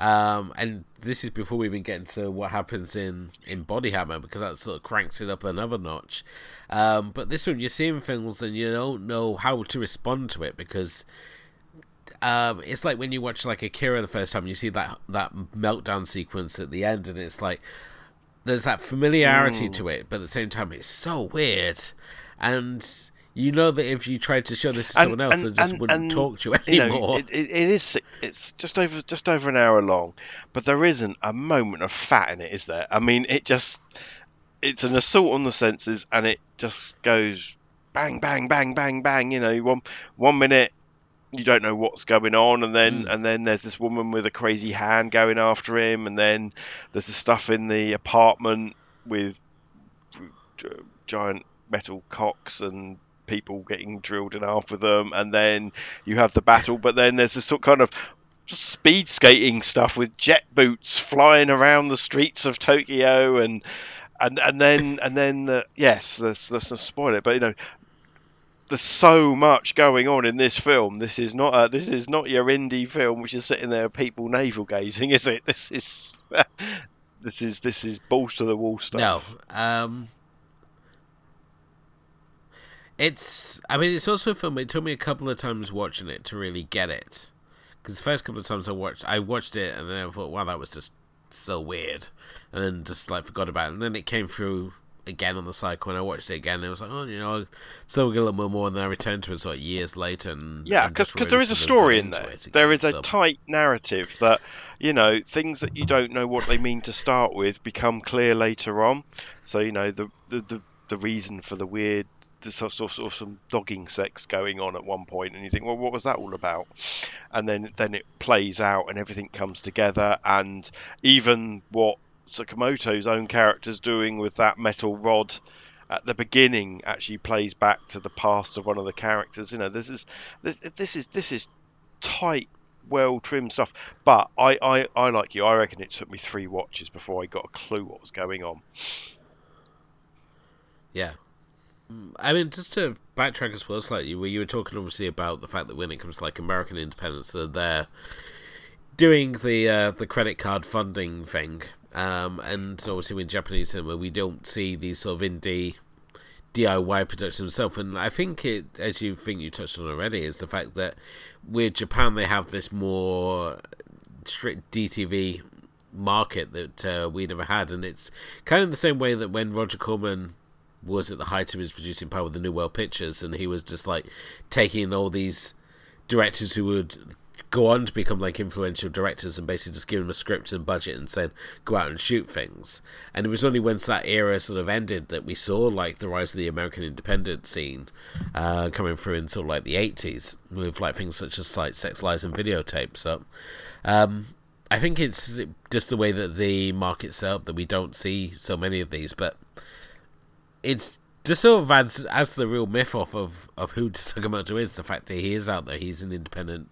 Um, and this is before we even get into what happens in, in Body Hammer because that sort of cranks it up another notch. Um, but this one, you're seeing things and you don't know how to respond to it because um, it's like when you watch like Akira the first time, you see that that meltdown sequence at the end, and it's like there's that familiarity to it, but at the same time, it's so weird, and you know that if you tried to show this to someone else, they just wouldn't talk to you you anymore. know, it, it, it is it's just over just over an hour long, but there isn't a moment of fat in it, is there? I mean, it just it's an assault on the senses, and it just goes bang, bang, bang, bang, bang. You know, one one minute you don't know what's going on, and then Mm. and then there's this woman with a crazy hand going after him, and then there's the stuff in the apartment with uh, giant metal cocks and people getting drilled in half with them, and then you have the battle. But then there's this sort of kind of speed skating stuff with jet boots flying around the streets of Tokyo, and and and then and then uh, yes, let's let's not spoil it, but you know. There's so much going on in this film. This is not a, this is not your indie film, which is sitting there people navel gazing, is it? This is this is this is balls to the wall stuff. No, um, it's. I mean, it's also a film. It took me a couple of times watching it to really get it, because the first couple of times I watched, I watched it and then I thought, wow, that was just so weird, and then just like forgot about it. And then it came through again on the cycle, and I watched it again. It was like, oh, you know, so a little bit more, and then I returned to it sort of years later. And yeah, because really there is a story in there. there is a so. tight narrative that you know things that you don't know what they mean to start with become clear later on. So you know the the the, the reason for the weird there's sort of, sort of some dogging sex going on at one point, and you think, well, what was that all about? And then then it plays out, and everything comes together, and even what Tsukamoto's own character's doing with that metal rod at the beginning actually plays back to the past of one of the characters. You know, this is this this is this is tight, well trimmed stuff. But I, I I like you. I reckon it took me three watches before I got a clue what was going on. Yeah. I mean, just to backtrack as well slightly, where you were talking obviously about the fact that when it comes to like American independence, they're doing the uh, the credit card funding thing um, and obviously, with Japanese cinema, we don't see these sort of indie DIY productions themselves. And I think it, as you think you touched on already, is the fact that with Japan they have this more strict DTV market that uh, we never had, and it's kind of the same way that when Roger Corman was at the height of his producing power with the New World Pictures, and he was just like taking all these directors who would go on to become like influential directors and basically just give them a script and budget and said go out and shoot things. And it was only once that era sort of ended that we saw like the rise of the American independent scene uh, coming through of like the eighties with like things such as like Sex Lies and videotapes. So um, I think it's just the way that the market's set up that we don't see so many of these, but it's just sort of adds as the real myth off of, of who Tsukamoto is, the fact that he is out there, he's an independent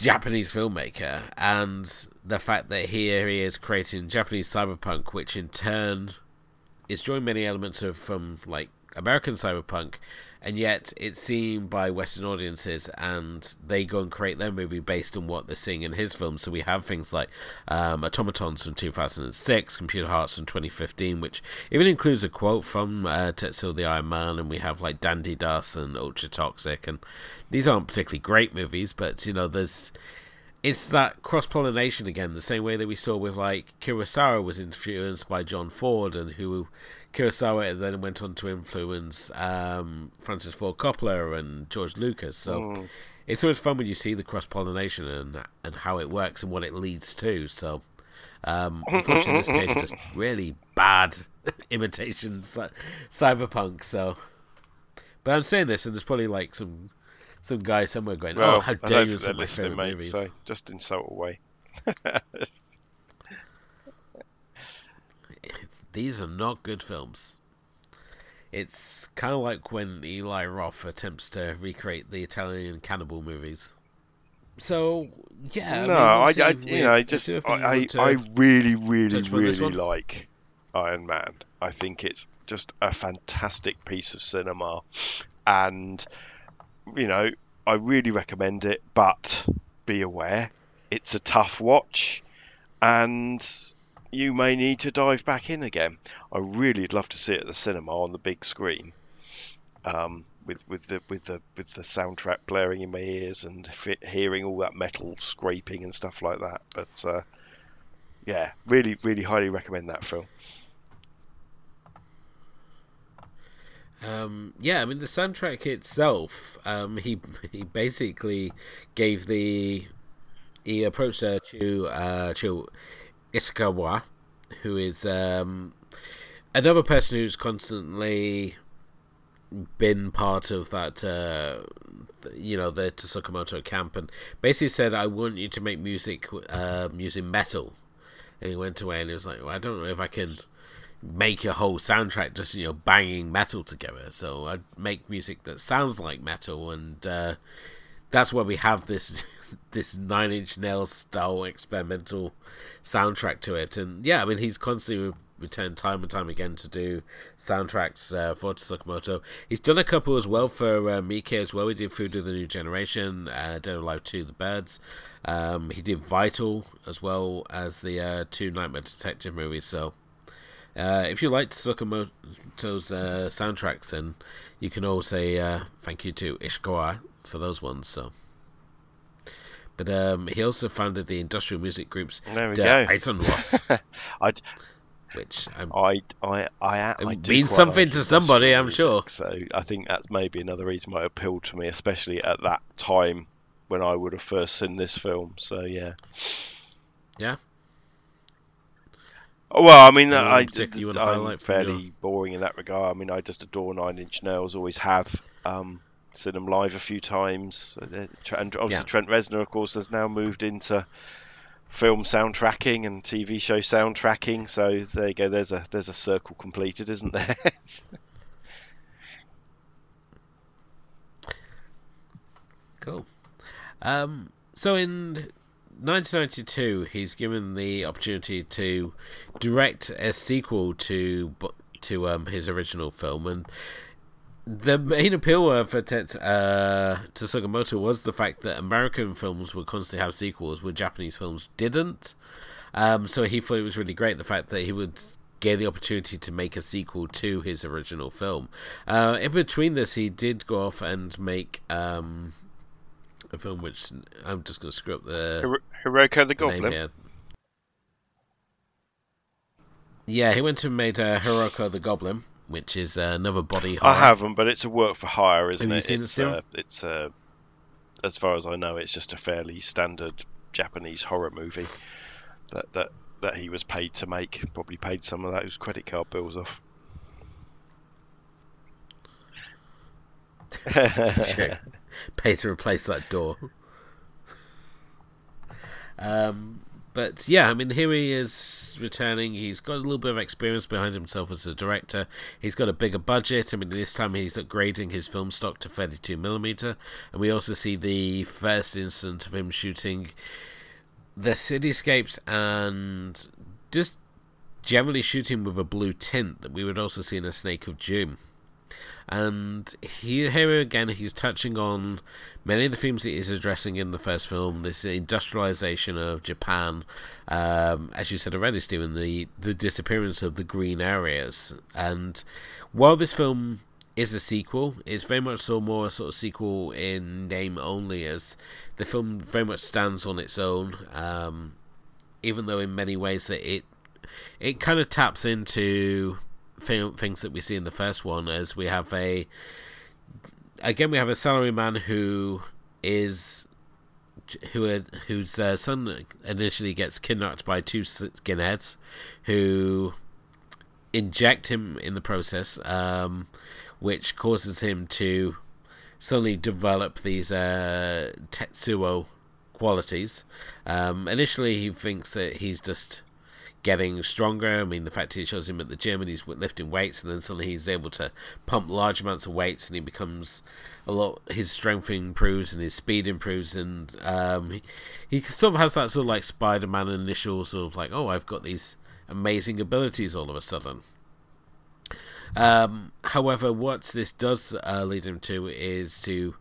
Japanese filmmaker, and the fact that here he is creating Japanese cyberpunk, which in turn is drawing many elements of from like American cyberpunk, and yet it's seen by Western audiences, and they go and create their movie based on what they're seeing in his films. So we have things like um, Automatons from 2006, Computer Hearts from 2015, which even includes a quote from uh, Tetsuo the Iron Man, and we have like Dandy Dust and Ultra Toxic, and these aren't particularly great movies, but you know, there's it's that cross pollination again, the same way that we saw with like Kurosawa was influenced by John Ford, and who Kurosawa then went on to influence um, Francis Ford Coppola and George Lucas. So mm. it's always fun when you see the cross pollination and and how it works and what it leads to. So um, unfortunately, in this case, just really bad imitations, cyberpunk. So, but I'm saying this, and there's probably like some some guy somewhere going, well, "Oh, how dare you!" Some my favorite mate, movies. So just insult away. These are not good films. It's kind of like when Eli Roth attempts to recreate the Italian cannibal movies. So yeah, no, I, mean, I, I you know, I just I, I, I really, really, really like Iron Man. I think it's just a fantastic piece of cinema, and you know, I really recommend it, but be aware it's a tough watch, and you may need to dive back in again. I really would love to see it at the cinema on the big screen, um, with with the with the with the soundtrack blaring in my ears and hearing all that metal scraping and stuff like that. But uh, yeah, really, really highly recommend that film. Um, yeah, I mean the soundtrack itself. Um, he he basically gave the he approached uh, to uh, to Ishikawa, who is um, another person who's constantly been part of that, uh, you know, the Tsukamoto camp, and basically said, "I want you to make music um, using metal." And he went away, and he was like, well, "I don't know if I can." make a whole soundtrack just you know banging metal together. So I'd make music that sounds like metal, and uh, that's where we have this this Nine Inch Nails style experimental soundtrack to it. And yeah, I mean he's constantly returned time and time again to do soundtracks uh, for Tsukamoto. He's done a couple as well for uh, Miike as well. He did Food of the New Generation, uh, Dead Alive 2, The Birds. Um, he did Vital as well as the uh, two Nightmare Detective movies. So uh, if you liked Tsukamoto's uh, soundtracks, then you can all say uh, thank you to Ishikawa for those ones. So. But um, he also founded the industrial music groups Der I, which I'm I, I, I, I It means something like to somebody, I'm music, sure. So I think that's maybe another reason why it appealed to me, especially at that time when I would have first seen this film. So yeah. Yeah. Oh, Well, I mean, I, wanna I'm fairly your- boring in that regard. I mean, I just adore Nine Inch Nails. Always have. Um, seen them live a few times. Uh, And obviously, Yeah. Trent Reznor, of course, has now moved into film soundtracking and TV show soundtracking. So there you go. There's a there's a circle completed, isn't there? Cool. Um, so in 1992, he's given the opportunity to direct a sequel to to um, his original film, and the main appeal for Tet, uh, Tsukamoto was the fact that American films would constantly have sequels, where Japanese films didn't. Um, so he thought it was really great the fact that he would get the opportunity to make a sequel to his original film. Uh, in between this, he did go off and make um, a film which I'm just going to screw up the, Hiro- Hiruko the Goblin. Yeah, he went and made uh, Hiruko the Goblin, which is uh, another body horror. I haven't, but it's a work for hire, isn't Have you it? seen it it's, still? uh, it's uh, as far as I know, it's just a fairly standard Japanese horror movie that that that he was paid to make. Probably paid some of those credit card bills off. Pay to replace that door. Um, but yeah, I mean, here he is returning. He's got a little bit of experience behind himself as a director. He's got a bigger budget. I mean, this time he's upgrading his film stock to 32 millimeter, and we also see the first instance of him shooting the cityscapes and just generally shooting with a blue tint that we would also see in a Snake of June. And here, here again, he's touching on many of the themes that he's addressing in the first film. This industrialization of Japan, um, as you said already, Stephen, the the disappearance of the green areas. And while this film is a sequel, it's very much so more a sort of sequel in name only, as the film very much stands on its own. Um, even though in many ways that it it kind of taps into thi- things that we see in the first one as we have a again we have a salaryman who is who whose uh, son initially gets kidnapped by two skinheads who inject him in the process um, which causes him to suddenly develop these uh, tetsuo qualities. Um, initially he thinks that he's just getting stronger. I mean, the fact he shows him at the gym and he's lifting weights, and then suddenly he's able to pump large amounts of weights, and he becomes a lot. His strength improves and his speed improves, and um, he, he sort of has that sort of like Spider-Man initial sort of like, oh, I've got these amazing abilities all of a sudden. Um, however, what this does uh, lead him to is to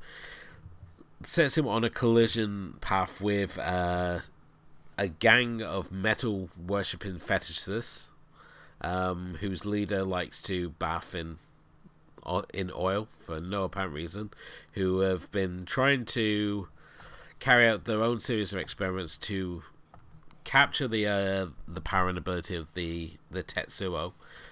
sets him on a collision path with uh, a gang of metal worshipping fetishists, um, whose leader likes to bath in in oil for no apparent reason, who have been trying to carry out their own series of experiments to capture the uh, the power and ability of the the Tetsuo.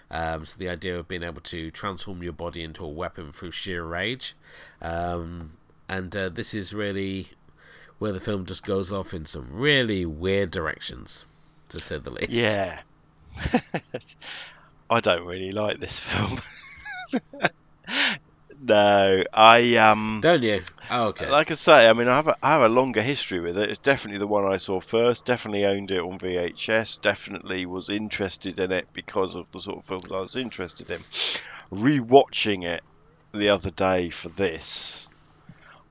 Um, so the idea of being able to transform your body into a weapon through sheer rage, um, and uh, this is really where the film just goes off in some really weird directions, to say the least. Yeah. I don't really like this film. no, I um. Don't you? Oh, okay. Like I say, I mean, I have a, I have a longer history with it. It's definitely the one I saw first. Definitely owned it on VHS. Definitely was interested in it because of the sort of films I was interested in. Rewatching it the other day for this,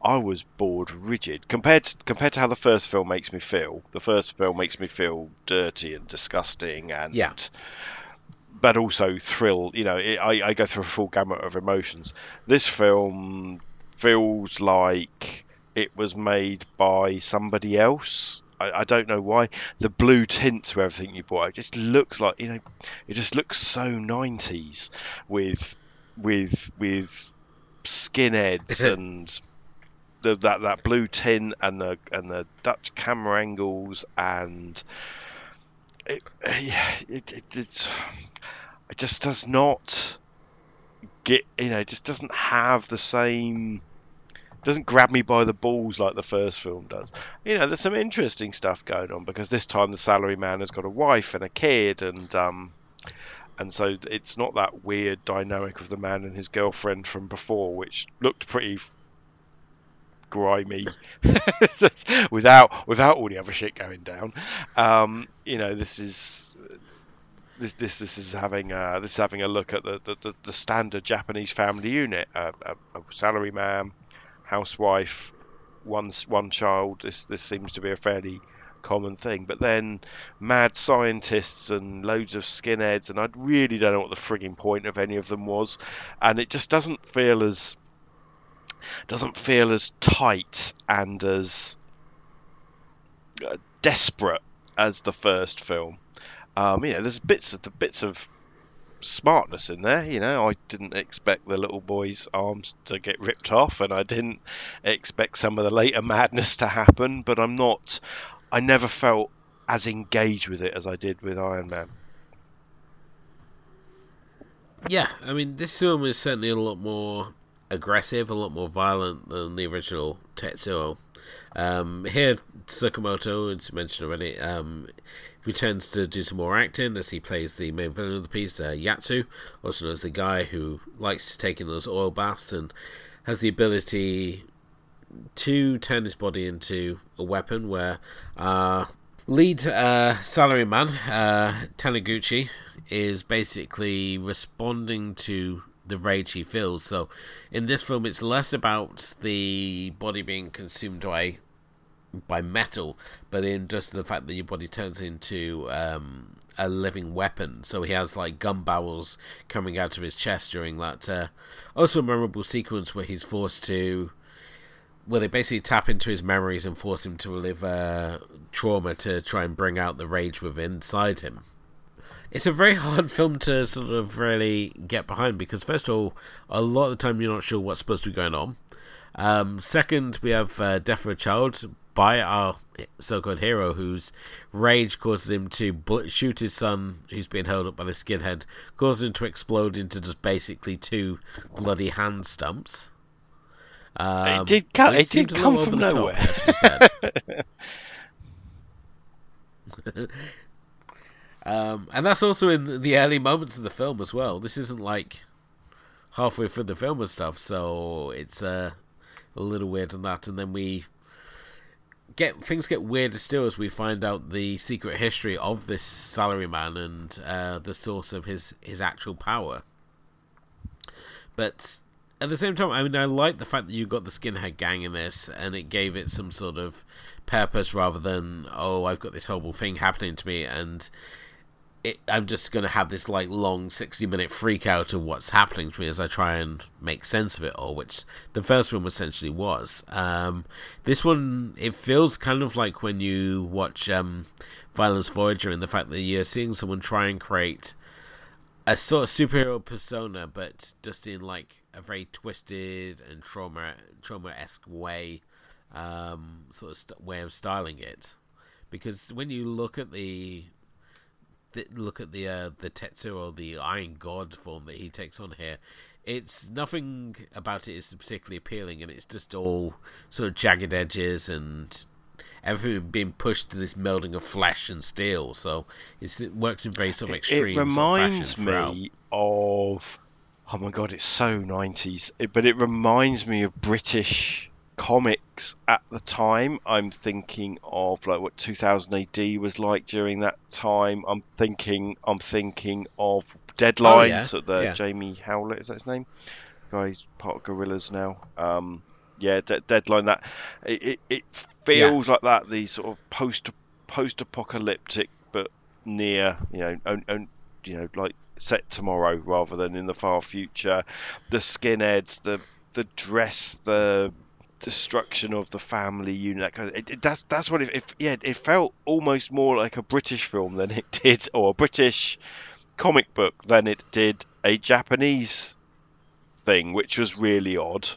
I was bored rigid compared to, compared to how the first film makes me feel. The first film makes me feel dirty and disgusting and Yeah. but also thrill. You know, it, I, I go through a full gamut of emotions. This film feels like it was made by somebody else. I, I don't know why. The blue tint to everything you bought, it just looks like you know, it just looks so nineties with with with skinheads and the, that that blue tin and the and the Dutch camera angles and it, it, it it's it just does not get you know it just doesn't have the same doesn't grab me by the balls like the first film does. You know there's some interesting stuff going on because this time the salary man has got a wife and a kid and um and so it's not that weird dynamic of the man and his girlfriend from before which looked pretty grimy without without all the other shit going down um you know this is this this this is having uh, this is having a look at the the, the, the standard Japanese family unit: uh, a, a salary man, housewife, one one child. This this seems to be a fairly common thing. But then mad scientists and loads of skinheads, and I really don't know what the frigging point of any of them was, and it just doesn't feel as doesn't feel as tight and as uh, desperate as the first film. Um, you know, there's bits of the bits of smartness in there. You know, I didn't expect the little boy's arms to get ripped off, and I didn't expect some of the later madness to happen. But I'm not. I never felt as engaged with it as I did with Iron Man. Yeah, I mean, this film is certainly a lot more aggressive, a lot more violent than the original Tetsuo. Um, here, Tsukamoto, as mentioned already, um, returns to do some more acting as he plays the main villain of the piece, uh, Yatsu, also known as the guy who likes taking those oil baths and has the ability to turn his body into a weapon where uh, lead uh, salaryman uh, Taniguchi is basically responding to the rage he feels. So in this film, it's less about the body being consumed by by metal, but in just the fact that your body turns into um, a living weapon. So he has like gun barrels coming out of his chest during that uh, also memorable sequence where he's forced to where they basically tap into his memories and force him to relive uh, trauma to try and bring out the rage within inside him. It's a very hard film to sort of really get behind because, first of all, a lot of the time you're not sure what's supposed to be going on. Um, second, we have uh, Death of a Child by our so-called hero, whose rage causes him to bl- shoot his son, who's being held up by the skinhead, causes him to explode into just basically two bloody hand stumps. Um, it did, co- which it did come from the top, nowhere. had to be said. Um, and that's also in the early moments of the film as well. This isn't like halfway through the film and stuff, so it's uh, a little weird on that. And then we get things get weirder still as we find out the secret history of this salaryman and uh, the source of his his actual power. But at the same time, I mean, I like the fact that you got the skinhead gang in this, and it gave it some sort of purpose rather than oh, I've got this horrible thing happening to me, and it, I'm just gonna have this like long sixty minute freak out of what's happening to me as I try and make sense of it all, which the first film essentially was. Um, this one, it feels kind of like when you watch um, Violence Voyager, and the fact that you're seeing someone try and create a sort of superhero persona, but just in like a very twisted and trauma trauma esque way, um, sort of st- way of styling it. Because when you look at the, the look at the uh, the Tetsuo, or the Iron God form that he takes on here, it's nothing about it is particularly appealing, and it's just all sort of jagged edges and everything being pushed to this melding of flesh and steel. So it's, it works in very sort of extreme. it reminds sort of fashion throughout. me of oh my god, it's so 90s. It, but it reminds me of British comics at the time. I'm thinking of like what 2000 AD was like during that time. I'm thinking I'm thinking of Deadline, Oh, yeah. so the Yeah. Jamie Hewlett is that his name? Guy's part of Gorillaz now. Um, yeah, De- Deadline. That it, it, it feels like that. The sort of post post apocalyptic, but near you know, own, own, you know, like set tomorrow rather than in the far future. The skinheads, the the dress, the destruction of the family unit. That kind of, it, it, that's that's what it, it. Yeah, it felt almost more like a British film than it did, or a British comic book than it did a Japanese thing, which was really odd.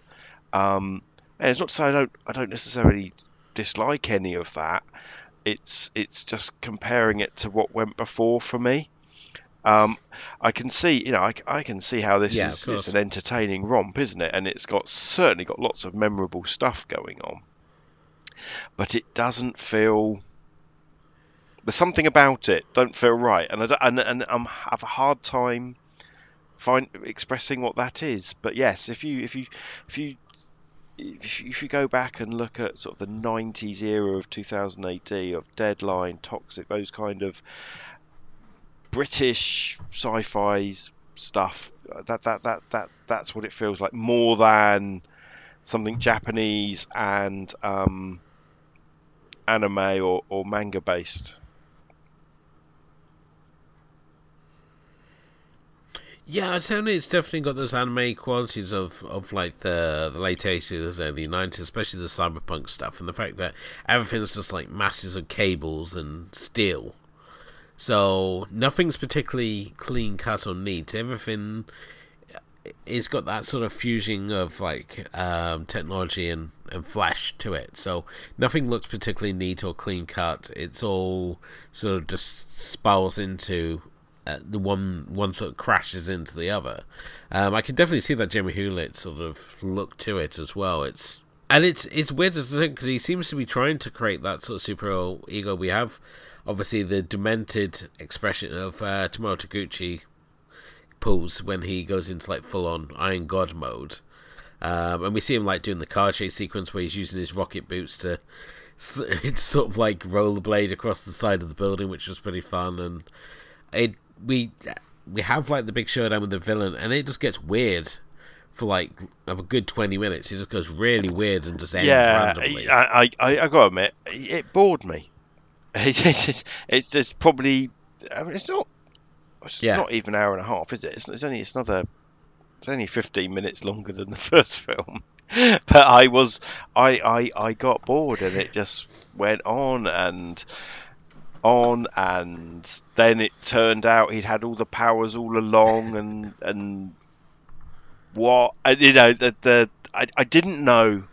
Um, and it's not to say I don't I don't necessarily dislike any of that. It's it's just comparing it to what went before for me. Um, I can see, you know, I, I can see how this Yeah, is it's an entertaining romp, isn't it? And it's got certainly got lots of memorable stuff going on, but it doesn't feel. There's something about it don't feel right, and I and and I'm have a hard time find expressing what that is. But yes, if you if you if you if you, if you go back and look at sort of the 90s era of 2000 AD of Deadline, Toxic, those kind of British sci-fi stuff, that that that that that's what it feels like more than something Japanese and um, anime or, or manga based. Yeah, I'd it's definitely got those anime qualities of, of like the the late eighties, early nineties, especially the cyberpunk stuff, and the fact that everything's just like masses of cables and steel. So nothing's particularly clean cut or neat. Everything it's got that sort of fusing of like um, technology and, and flash to it. So nothing looks particularly neat or clean cut. It's all sort of just spirals into uh, the one one sort of crashes into the other. Um, I can definitely see that Jimmy Hewlett sort of look to it as well. It's and it's it's weird as because he seems to be trying to create that sort of super ego we have. Obviously, the demented expression of uh, Tomorowo Taguchi pulls when he goes into like full on Iron God mode. Um, and we see him like doing the car chase sequence where he's using his rocket boots to it's sort of like rollerblade across the side of the building, which was pretty fun. And it we we have like the big showdown with the villain, and it just gets weird for like a good twenty minutes. It just goes really weird and just ends yeah, randomly. I, I, I, I gotta admit, it bored me. It's, it's, it's probably, I mean, it's not, it's Yeah. not even an hour and a half, is it? It's, it's only, it's another, it's only fifteen minutes longer than the first film. But I was, I, I, I got bored, and it just went on and on, and then it turned out he'd had all the powers all along, and and what, and, you know, the the I, I didn't know.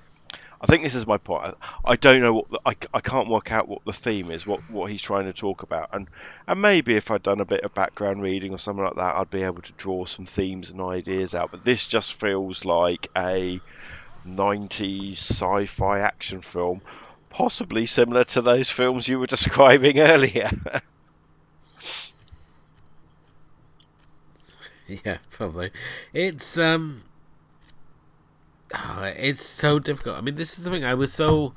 I think this is my point. I, don't know what the, I, I can't work out what the theme is, what what he's trying to talk about, and and maybe if I'd done a bit of background reading or something like that, I'd be able to draw some themes and ideas out. But this just feels like a 90s sci-fi action film, possibly similar to those films you were describing earlier. Yeah, probably. It's um, ah, it's so difficult. I mean, this is the thing. I was so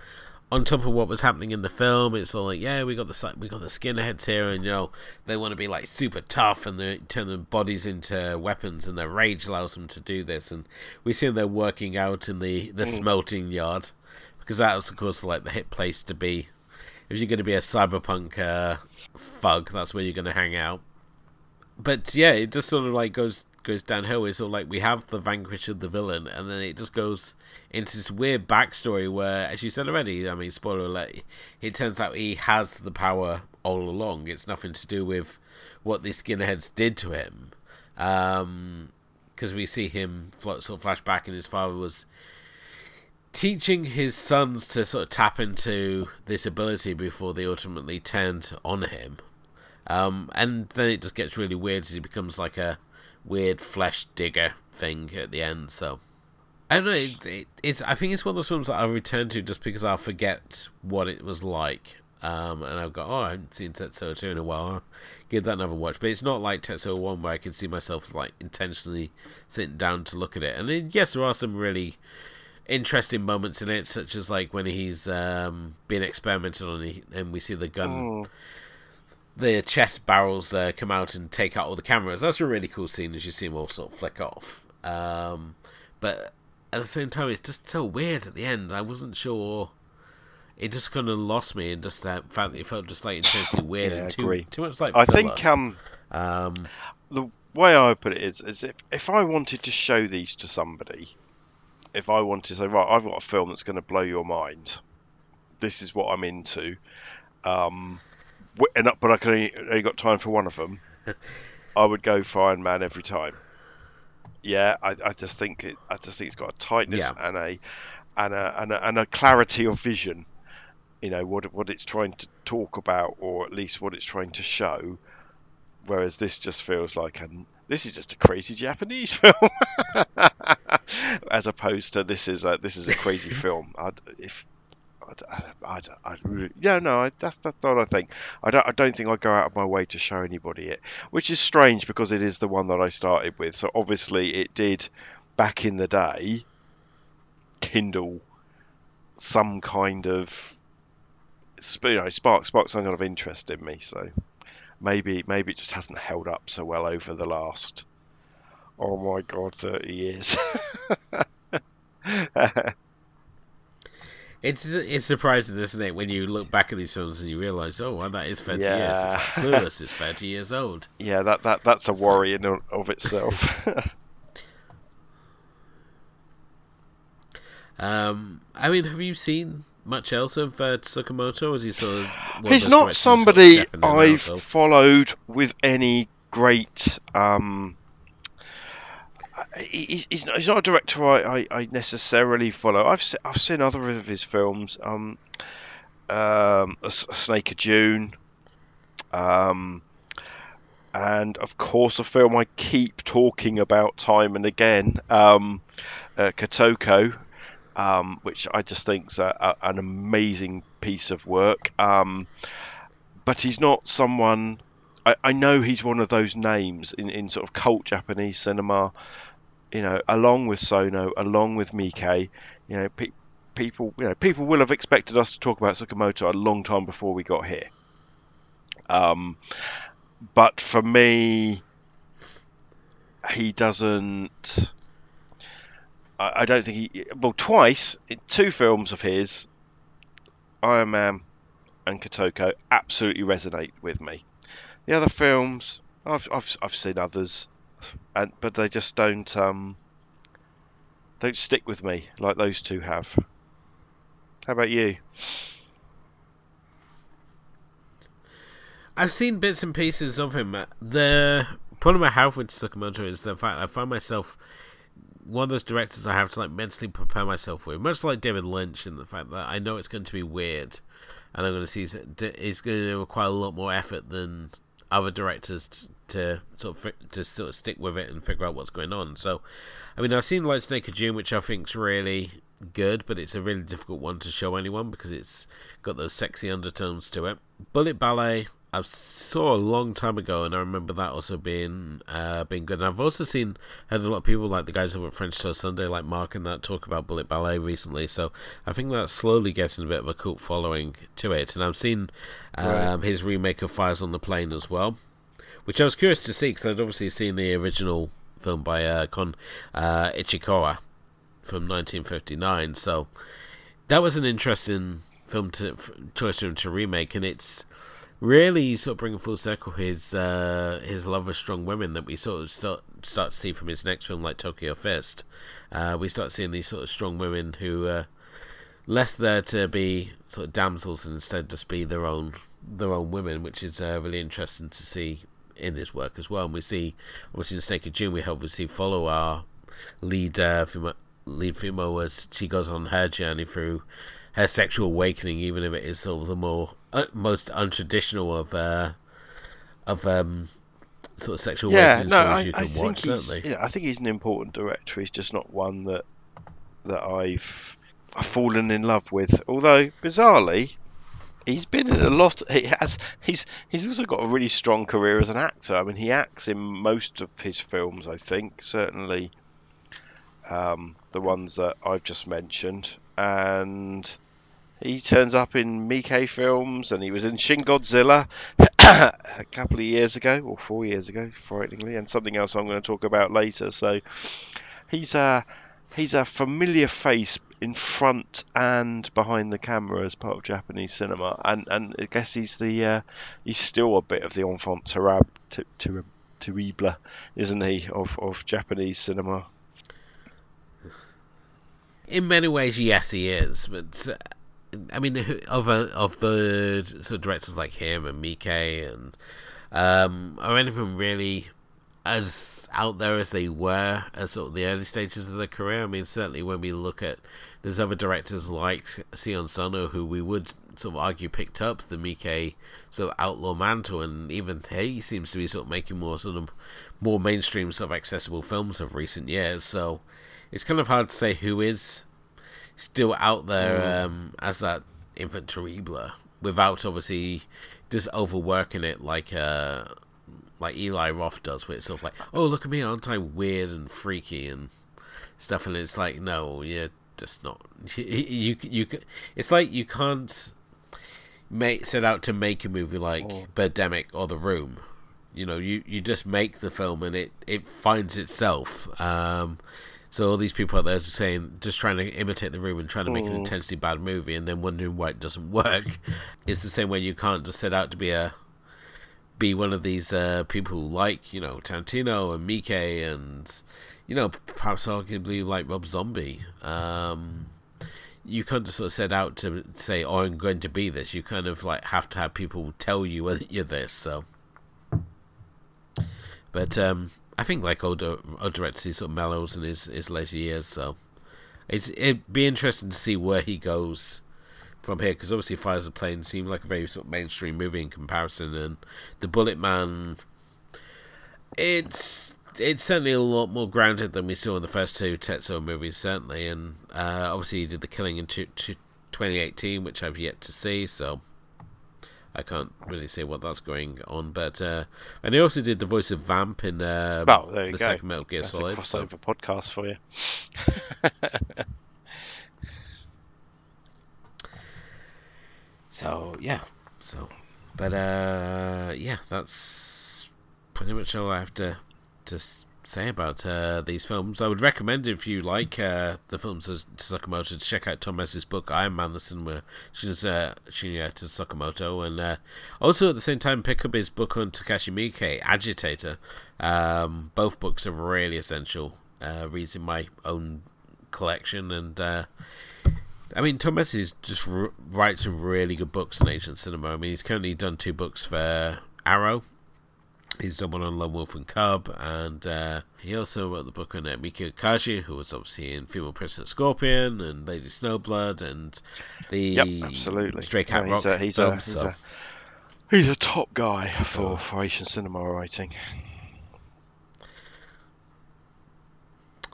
on top of what was happening in the film. It's all like, yeah, we got the we got the skinheads here, and you know they want to be like super tough, and they turn their bodies into weapons, and their rage allows them to do this. And we see them they're working out in the the smelting yard because that was of course like the hit place to be. If you're going to be a cyberpunk uh, fug, that's where you're going to hang out but yeah, it just sort of like goes goes downhill. Sort of like we have the vanquish of the villain, and then it just goes into this weird backstory where, as you said already, I mean, spoiler alert, it turns out he has the power all along. It's nothing to do with what the skinheads did to him, because we see him sort of flash back, and his father was teaching his sons to sort of tap into this ability before they ultimately turned on him. Um, and then it just gets really weird as he becomes like a weird flesh digger thing at the end. So I don't know. It, it, it's I think it's one of those films that I'll return to just because I'll forget what it was like. Um, and I've got, oh, I haven't seen Tetsuo 2 in a while. I'll give that another watch. But it's not like Tetsuo 1 where I can see myself like intentionally sitting down to look at it. And then, yes, there are some really interesting moments in it, such as like when he's um, being experimented on and we see the gun. Oh. The chest barrels uh, come out and take out all the cameras. That's a really cool scene as you see them all sort of flick off. Um, but at the same time, it's just so weird at the end. I wasn't sure. It just kind of lost me, and just that fact that it felt just like intensely weird Yeah, and too agree. too much like. I filler. think um, Um, the way I put it is, is if, if I wanted to show these to somebody, if I wanted to say, right, I've got a film that's going to blow your mind, this is what I'm into, um, and, uh, but I can only, only got time for one of them, I would go for Iron Man every time. Yeah, I, I just think it, I just think it's got a tightness Yeah. and a and a, and a and a clarity of vision. You know what what it's trying to talk about, or at least what it's trying to show. Whereas this just feels like an this is just a crazy Japanese film, as opposed to this is a this is a crazy film. I'd, if I'd, I'd, I'd, really, yeah, no, I, that's that's what I think. I don't I don't think I'd go out of my way to show anybody it, which is strange because it is the one that I started with. So obviously it did back in the day kindle some kind of you know spark spark some kind of interest in me. So maybe maybe it just hasn't held up so well over the last oh my god 30 years it's it's surprising, isn't it, when you look back at these films and you realise, oh, well, that is thirty years. It's Yeah. like Clueless is thirty years old. yeah that, that that's a worry in and of itself Um, I mean, have you seen much else of uh, Tsukamoto? Is he sort of he's not directors sort of somebody stepping in and out i've followed with any great um he- he's not, he's not a director I, I, I necessarily follow. I've se- I've seen other of his films. Um, um, a, a Snake of June, um, and of course a film I keep talking about time and again, um, uh, Kotoko, um, which I just think's a, a, an amazing piece of work. Um, but he's not someone. I, I know he's one of those names in, in sort of cult Japanese cinema. You know, along with Sono, along with Miike, you know, pe- people, you know, people will have expected us to talk about Tsukamoto a long time before we got here. Um, but for me, he doesn't. I, I don't think he. Well, twice in two films of his, Iron Man and Kotoko absolutely resonate with me. The other films, I've I've, I've seen others, and but they just don't um don't stick with me like those two have. How about you? I've seen bits and pieces of him. The problem I have with Tsukamoto is the fact I find myself one of those directors I have to like mentally prepare myself with, much like David Lynch, in the fact that I know it's going to be weird, and I'm going to see it's going to require a lot more effort than other directors to sort of to sort of stick with it and figure out what's going on. So, I mean, I've seen like Snake of June, which I think's really good, but it's a really difficult one to show anyone because it's got those sexy undertones to it. Bullet Ballet, I saw a long time ago, and I remember that also being uh, being good. And I've also seen heard a lot of people like the guys over at French Toast Sunday, like Mark and that, talk about Bullet Ballet recently. So I think that's slowly getting a bit of a cult following to it. And I've seen um, his remake of Fires on the Plain as well, which I was curious to see because I'd obviously seen the original film by uh, Kon uh, Ichikawa from 1959. So that was an interesting film to choice for him to remake, and it's really sort of bringing full circle his uh, his love of strong women that we sort of start, start to see from his next film, like Tokyo Fist. Uh, we start seeing these sort of strong women who are less there to be sort of damsels and instead just be their own their own women, which is uh, really interesting to see in his work as well. And we see, obviously, in Snake of June, we obviously follow our lead uh, female, lead female as she goes on her journey through her sexual awakening, even if it is sort of the more uh, most untraditional of uh, of um, sort of sexual Yeah, awakening no, stories I, you I can think watch. he's. Certainly, Yeah, I think he's an important director. He's just not one that that I've I've fallen in love with. Although bizarrely, he's been in a lot. He has. He's he's also got a really strong career as an actor. I mean, he acts in most of his films. I think certainly um, the ones that I've just mentioned, and he turns up in Miike films, and he was in Shin Godzilla a couple of years ago, or four years ago, frighteningly, and something else I'm going to talk about later. So he's a he's a familiar face in front and behind the camera as part of Japanese cinema, and and I guess he's the uh, he's still a bit of the enfant terrible, terrible, isn't he, of of Japanese cinema? In many ways, yes, he is, but. Uh, I mean, of a, of the sort of directors like him and Miike and um, or them really as out there as they were at sort of the early stages of their career. I mean, certainly when we look at there's other directors like Sion Sono who we would sort of argue picked up the Miike sort of outlaw mantle, and even he seems to be sort of making more sort of more mainstream sort of accessible films of recent years. So it's kind of hard to say who is still out there mm. um, as that enfant terrible without obviously just overworking it like uh, like Eli Roth does, where it's sort of like, oh look at me, aren't I weird and freaky and stuff? And it's like, no, you're just not. You you, you it's like you can't make set out to make a movie like oh. Birdemic or The Room. You know, you, you just make the film and it, it finds itself. Um, so all these people out there saying, just trying to imitate the room and trying to make an mm. intensely bad movie, and then wondering why it doesn't work. it's the same way you can't just set out to be a be one of these uh, people like you know Tarantino and Miike and you know perhaps arguably like Rob Zombie. Um, you can't sort of set out to say, "Oh, I'm going to be this." You kind of like have to have people tell you whether you're this. So, but um, I think like older older sort of mellows in his his later years. So, it's it'd be interesting to see where he goes from here because obviously Fires of Plain seemed like a very sort of mainstream movie in comparison, and the Bullet Man, it's it's certainly a lot more grounded than we saw in the first two Tetsuo movies, certainly, and uh, obviously he did the Killing in two, two, 2018, which I've yet to see, so I can't really say what that's going on. But uh, and he also did the voice of Vamp in uh, oh, the go. second Metal Gear That's Solid. A crossover so. podcast for you. So yeah, so but uh, yeah, that's pretty much all I have to to say about uh, these films. I would recommend if you like uh, the films of Tsukamoto to check out Tom Mes's book Iron Man: The Cinema uh, Shinya to Tsukamoto, and uh, also at the same time pick up his book on Takashi Miike, Agitator. Um, both books are really essential uh, reads in my own collection, and uh, I mean, Tom Mes just r- writes some really good books on ancient cinema. I mean, he's currently done two books for Arrow. He's done one on Lone Wolf and Cub, and uh, he also wrote the book on uh, Meiko Kaji, who was obviously in Female Prisoner Scorpion and Lady Snowblood and the yep, absolutely. Stray Cat yeah, Rock he's a, he's films. A, he's, so. a, he's a top guy for, for Asian cinema writing.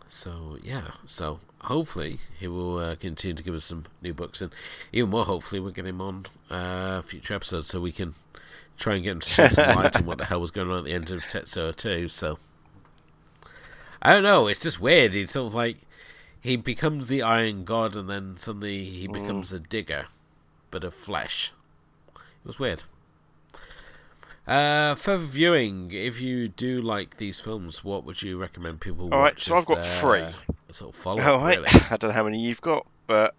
So yeah, so hopefully he will uh, continue to give us some new books, and even more hopefully we'll get him on uh, future episodes so we can try and get him to shed some light on what the hell was going on at the end of Tetsuo 2. So I don't know, it's just weird. It's sort of like he becomes the Iron God, and then suddenly he mm. becomes mm. a digger, but of flesh. It was weird. Uh, further viewing, if you do like these films, what would you recommend people All right, so I've got three. Sort of follow. All right, really. I don't know how many you've got, but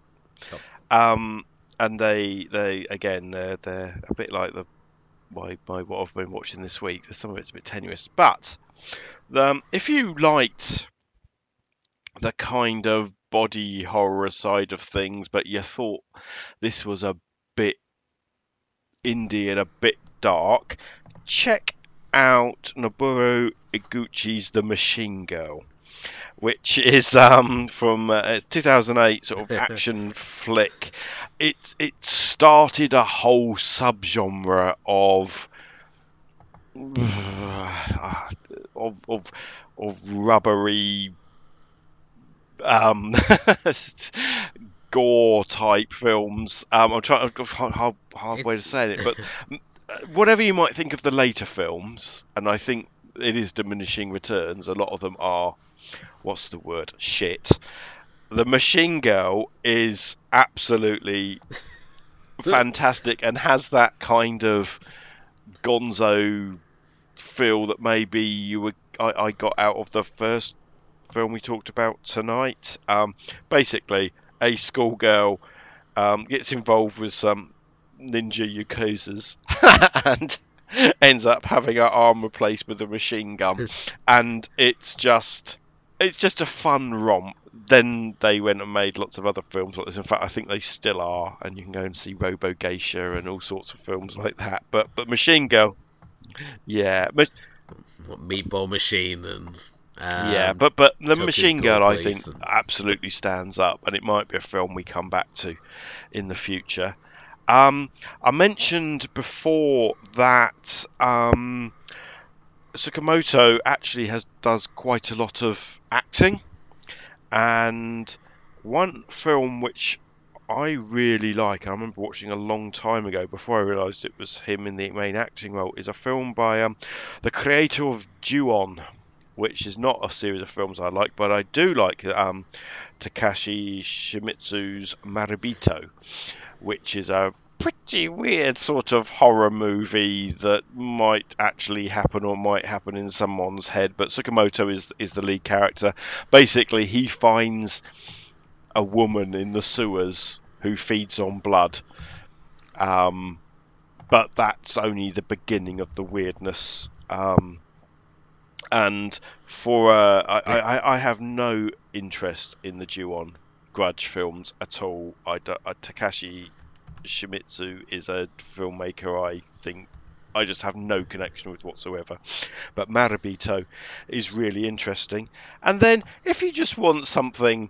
um, and they they again they're they're a bit like the my, my what I've been watching this week. Some of it's a bit tenuous, but um, if you liked the kind of body horror side of things, but you thought this was a bit indie and a bit dark, check out Noboru Iguchi's The Machine Girl, which is um, from uh, 2008 sort of action flick. It it started a whole subgenre of of of, of rubbery um, gore type films. Um, I'm trying hard, hard way to say it, but whatever you might think of the later films, and I think it is diminishing returns. A lot of them are, what's the word? Shit. The Machine Girl is absolutely fantastic and has that kind of gonzo feel that maybe you were I, I got out of the first film we talked about tonight. Um, basically, a schoolgirl um, gets involved with some ninja yakuzas and ends up having her arm replaced with a machine gun, and it's just it's just a fun romp. Then they went and made lots of other films like this. In fact, I think they still are, and you can go and see Robo Geisha and all sorts of films like that. But but Machine Girl, yeah, but Meatball Machine and um, yeah, but but the Machine Girl, I think, and... absolutely stands up, and it might be a film we come back to in the future. Um, I mentioned before that um, Tsukamoto actually has does quite a lot of acting, and one film which I really like, I remember watching a long time ago before I realised it was him in the main acting role, is a film by um, the creator of Ju-On, which is not a series of films I like, but I do like um, Takashi Shimizu's Marebito which is a pretty weird sort of horror movie that might actually happen or might happen in someone's head. But Tsukamoto is is the lead character. Basically, he finds a woman in the sewers who feeds on blood. Um, but that's only the beginning of the weirdness. Um, and for uh, I, I, I have no interest in the Ju-On Grudge films at all. I, I, Takashi Shimizu is a filmmaker I think I just have no connection with whatsoever. But Marebito is really interesting. And then if you just want something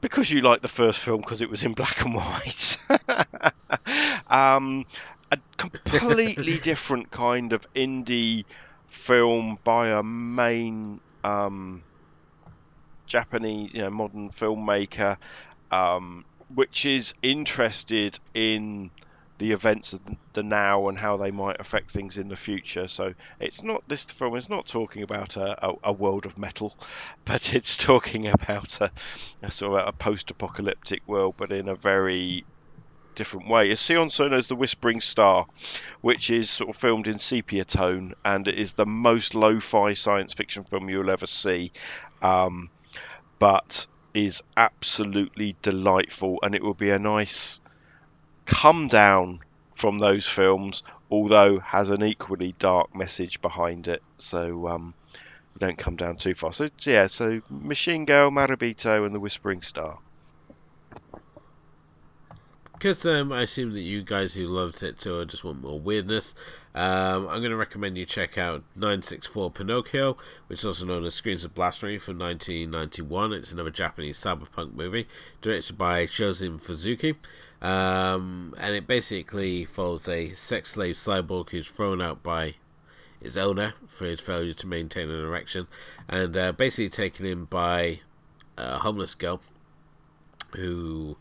because you like the first film because it was in black and white, um, a completely different kind of indie film by a main um, Japanese, you know, modern filmmaker, um, which is interested in the events of the now and how they might affect things in the future. So it's not this film is not talking about a, a, a world of metal, but it's talking about a, a sort of a post-apocalyptic world, but in a very different way. It's Sion Sono's The Whispering Star, which is sort of filmed in sepia tone, and it is the most lo-fi science fiction film you'll ever see. Um, but is absolutely delightful, and it will be a nice come down from those films, although has an equally dark message behind it. So um, don't come down too far. So yeah, so Machine Girl, Marebito, and the Whispering Star. Because um, I assume that you guys who loved it so just want more weirdness, um, I'm going to recommend you check out 964 Pinocchio, which is also known as Screams of Blasphemy from 1991. It's another Japanese cyberpunk movie directed by Shozin Fukui. Um, and it basically follows a sex slave cyborg who's thrown out by his owner for his failure to maintain an erection, and uh, basically taken in by a homeless girl who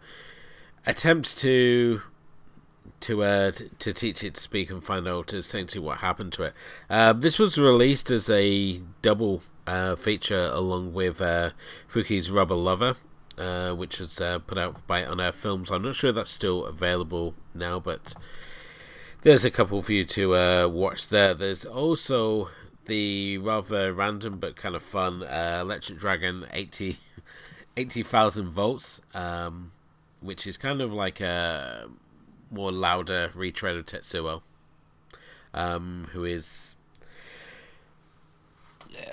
attempts to to uh, to teach it to speak and find out essentially what happened to it. Uh, this was released as a double uh, feature along with uh, Fukui's Rubber Lover, uh, which was uh, put out by Unearthed Films. I'm not sure that's still available now, but there's a couple for you to watch there. There's also the rather random but kind of fun Electric Dragon 80 80,000 volts. Um, which is kind of like a more louder retread of Tetsuo, um, who is.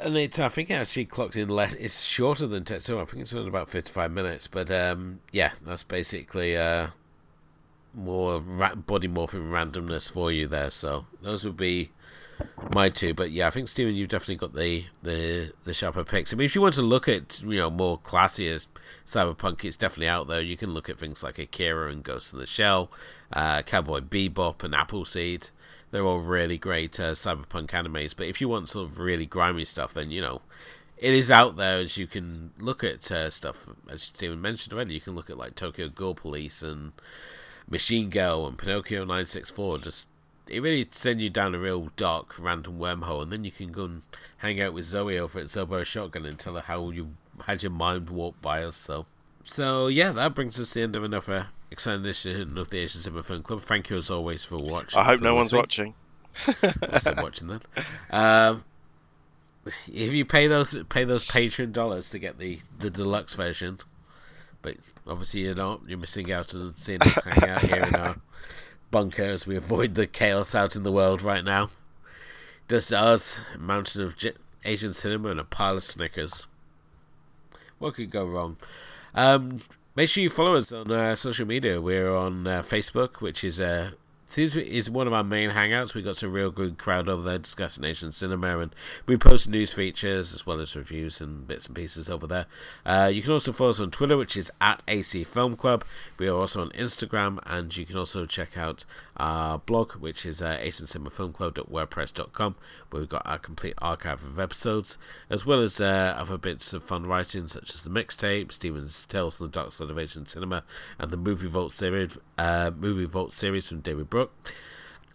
And it's, I think it actually clocked in less. It's shorter than Tetsuo. I think it's about fifty-five minutes. But um, yeah, that's basically uh, more ra- body morphing randomness for you there. So those would be my two. But yeah, I think Stephen, you've definitely got the the the sharper picks. I mean, if you want to look at you know more classier cyberpunk, it's definitely out there. You can look at things like Akira and Ghost in the Shell, uh, Cowboy Bebop and Appleseed. They're all really great uh, cyberpunk animes. But if you want sort of really grimy stuff, then you know it is out there as you can look at uh, stuff as Steven mentioned already. You can look at like Tokyo Gore Police and Machine Girl and Pinocchio 964. Just it really sends you down a real dark random wormhole, and then you can go and hang out with Zoe over at Zobo Shotgun and tell her how you had your mind warped by us. So, so yeah, that brings us to the end of another exciting edition of the Asian Cinema Film Club. Thank you as always for watching. I hope no one's watching. I said watching then. Um, if you pay those pay those Patreon dollars to get the the deluxe version, but obviously you're not. You're missing out on seeing us hang out here in our bunker as we avoid the chaos out in the world right now. Just us, a mountain of Asian cinema, and a pile of Snickers. What could go wrong? Um, make sure you follow us on uh, social media. We're on uh, Facebook, which is uh, is one of our main hangouts. We've got some real good crowd over there discussing Asian cinema, and we post news features as well as reviews and bits and pieces over there. Uh, you can also follow us on Twitter, which is at AC Film Club. We are also on Instagram, and you can also check out our blog, which is uh, asiancinemafilmclub.wordpress.com, where we've got our complete archive of episodes, as well as uh, other bits of fun writing, such as the mixtape, Steven's Tales from the Dark Side of Asian Cinema, and the Movie Vault series, uh, Movie Vault series from David Brooke.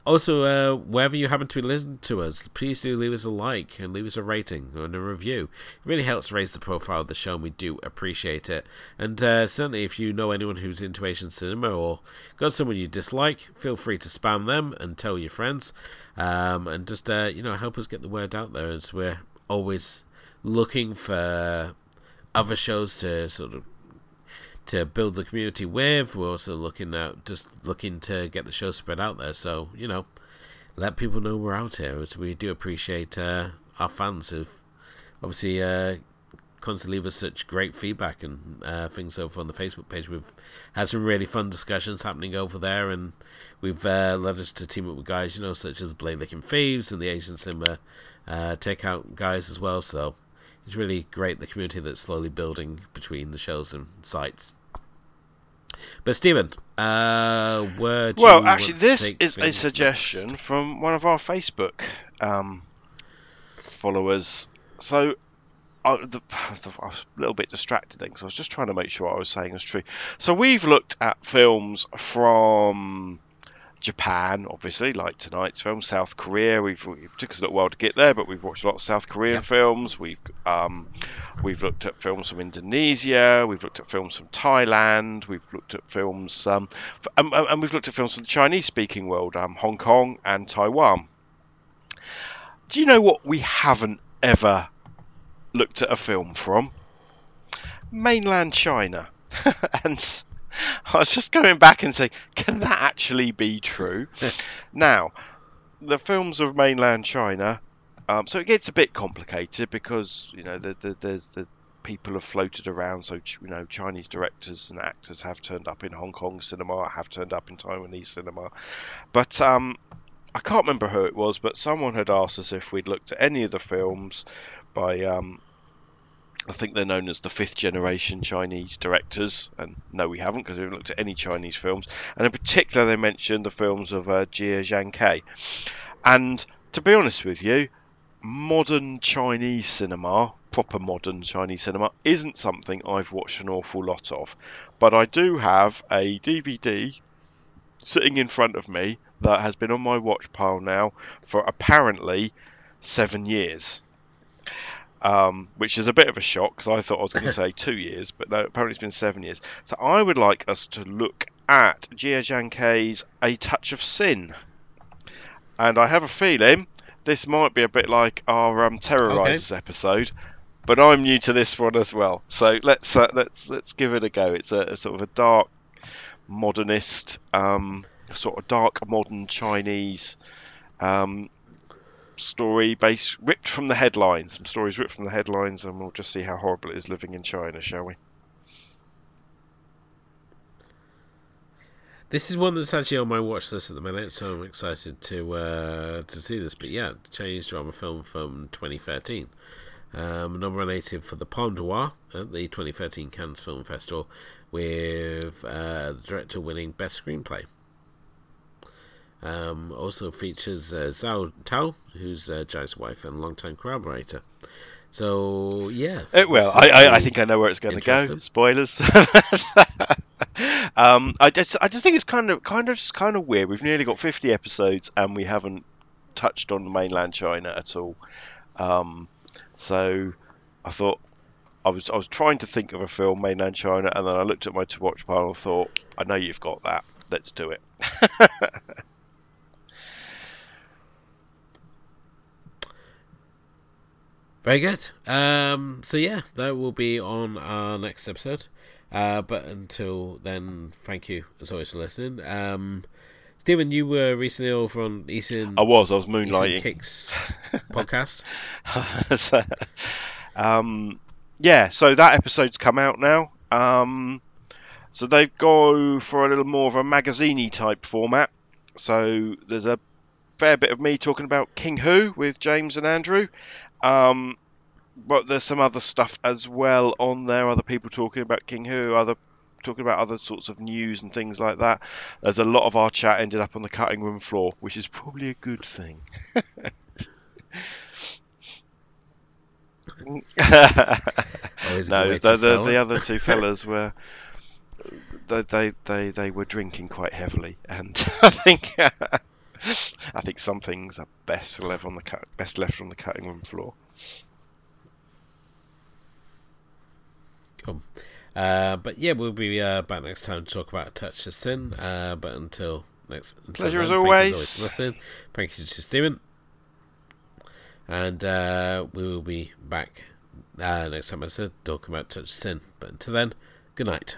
Also, uh, wherever you happen to be listening to us, please do leave us a like and leave us a rating and a review. It really helps raise the profile of the show, and we do appreciate it. And uh, certainly, if you know anyone who's into Asian cinema or got someone you dislike, feel free to spam them and tell your friends, um, and just uh, you know help us get the word out there. As we're always looking for other shows to sort of to build the community with. We're also looking at just looking to get the show spread out there. So you know, let people know we're out here. We do appreciate uh, our fans who've obviously uh, constantly leave us such great feedback and uh, things over on the Facebook page. We've had some really fun discussions happening over there, and we've uh, led us to team up with guys, you know, such as Blade Licking Thieves and the Asian Cinema uh, Takeout guys as well. So it's really great the community that's slowly building between the shows and sites. But Stephen, uh, where well, actually, this is a suggestion next? from one of our Facebook um, followers. So, I, the, the, I was a little bit distracted then, because I was just trying to make sure what I was saying was true. So, we've looked at films from Japan, obviously, like tonight's film. South Korea, we've it took us a little while to get there, but we've watched a lot of South Korean films. We've um, we've looked at films from Indonesia. We've looked at films from Thailand. We've looked at films, um, and, and, we've looked at films from the Chinese-speaking world, um, Hong Kong and Taiwan. Do you know what we haven't ever looked at a film from? Mainland China, and I was just going back and saying, can that actually be true? now, the films of mainland China, um, so it gets a bit complicated because you know the, the, there's the people have floated around. So you know Chinese directors and actors have turned up in Hong Kong cinema, have turned up in Taiwanese cinema, but um, I can't remember who it was, but someone had asked us if we'd looked at any of the films by um, I think they're known as the fifth generation Chinese directors, and no, we haven't because we haven't looked at any Chinese films. And in particular, they mentioned the films of uh, Jia Zhangke. And to be honest with you, modern Chinese cinema, proper modern Chinese cinema, isn't something I've watched an awful lot of. But I do have a DVD sitting in front of me that has been on my watch pile now for apparently seven years um, which is a bit of a shock because I thought I was going to say two years, but no, apparently it's been seven years. So I would like us to look at Jia Zhangke's A Touch of Sin. And I have a feeling this might be a bit like our um, Terrorizers okay. episode, but I'm new to this one as well. So let's uh, let's let's give it a go. It's a, a sort of a dark modernist, um, sort of dark modern Chinese um, story based ripped from the headlines. Some stories ripped from the headlines, and we'll just see how horrible it is living in China, shall we? This is one that's actually on my watch list at the minute, so I'm excited to uh, to see this. But yeah, Chinese drama film from 2013, um, nominated for the Palme d'Or at the 2013 Cannes Film Festival, with uh, the director winning Best Screenplay. Um, also features uh, Zhao Tao, who's uh, Jia's wife and longtime collaborator. So yeah. Uh, well, I, I, I think I know where it's going to go. Spoilers. um, I just I just think it's kind of kind of just kind of weird. We've nearly got 50 episodes and we haven't touched on mainland China at all. Um, so I thought I was I was trying to think of a film mainland China, and then I looked at my to watch pile and thought, I know you've got that. Let's do it. Very good. Um, so yeah, that will be on our next episode. Uh, but until then, thank you as always for listening. Um, Stephen, you were recently over on Eastern. I was I was Eastern moonlighting. Kicks podcast. So, um, yeah, so that episode's come out now. Um, so they go for a little more of a magazine type format. So there's a fair bit of me talking about King Hu with James and Andrew. Um, but there's some other stuff as well on there. Other people talking about King Hu, other talking about other sorts of news and things like that. There's a lot of our chat ended up on the cutting room floor, which is probably a good thing. Always a good no, the, the, the other two fellas were they, they they they were drinking quite heavily, and I think I think some things are best left on the cut, best left on the cutting room floor. Cool. Uh, but yeah, we'll be uh, back next time to talk about Touch of Sin. Uh, but until next, until Pleasure as then, thank you always. Thank you to Stephen, and uh, we will be back uh, next time. I said talking about Touch of Sin. But until then, good night.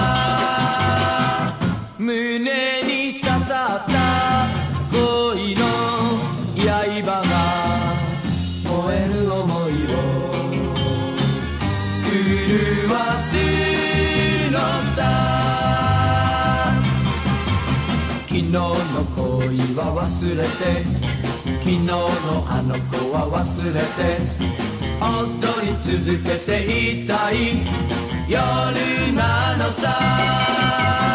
忘れて昨日のあの子は忘れて踊り続けていたい。夜なのさ。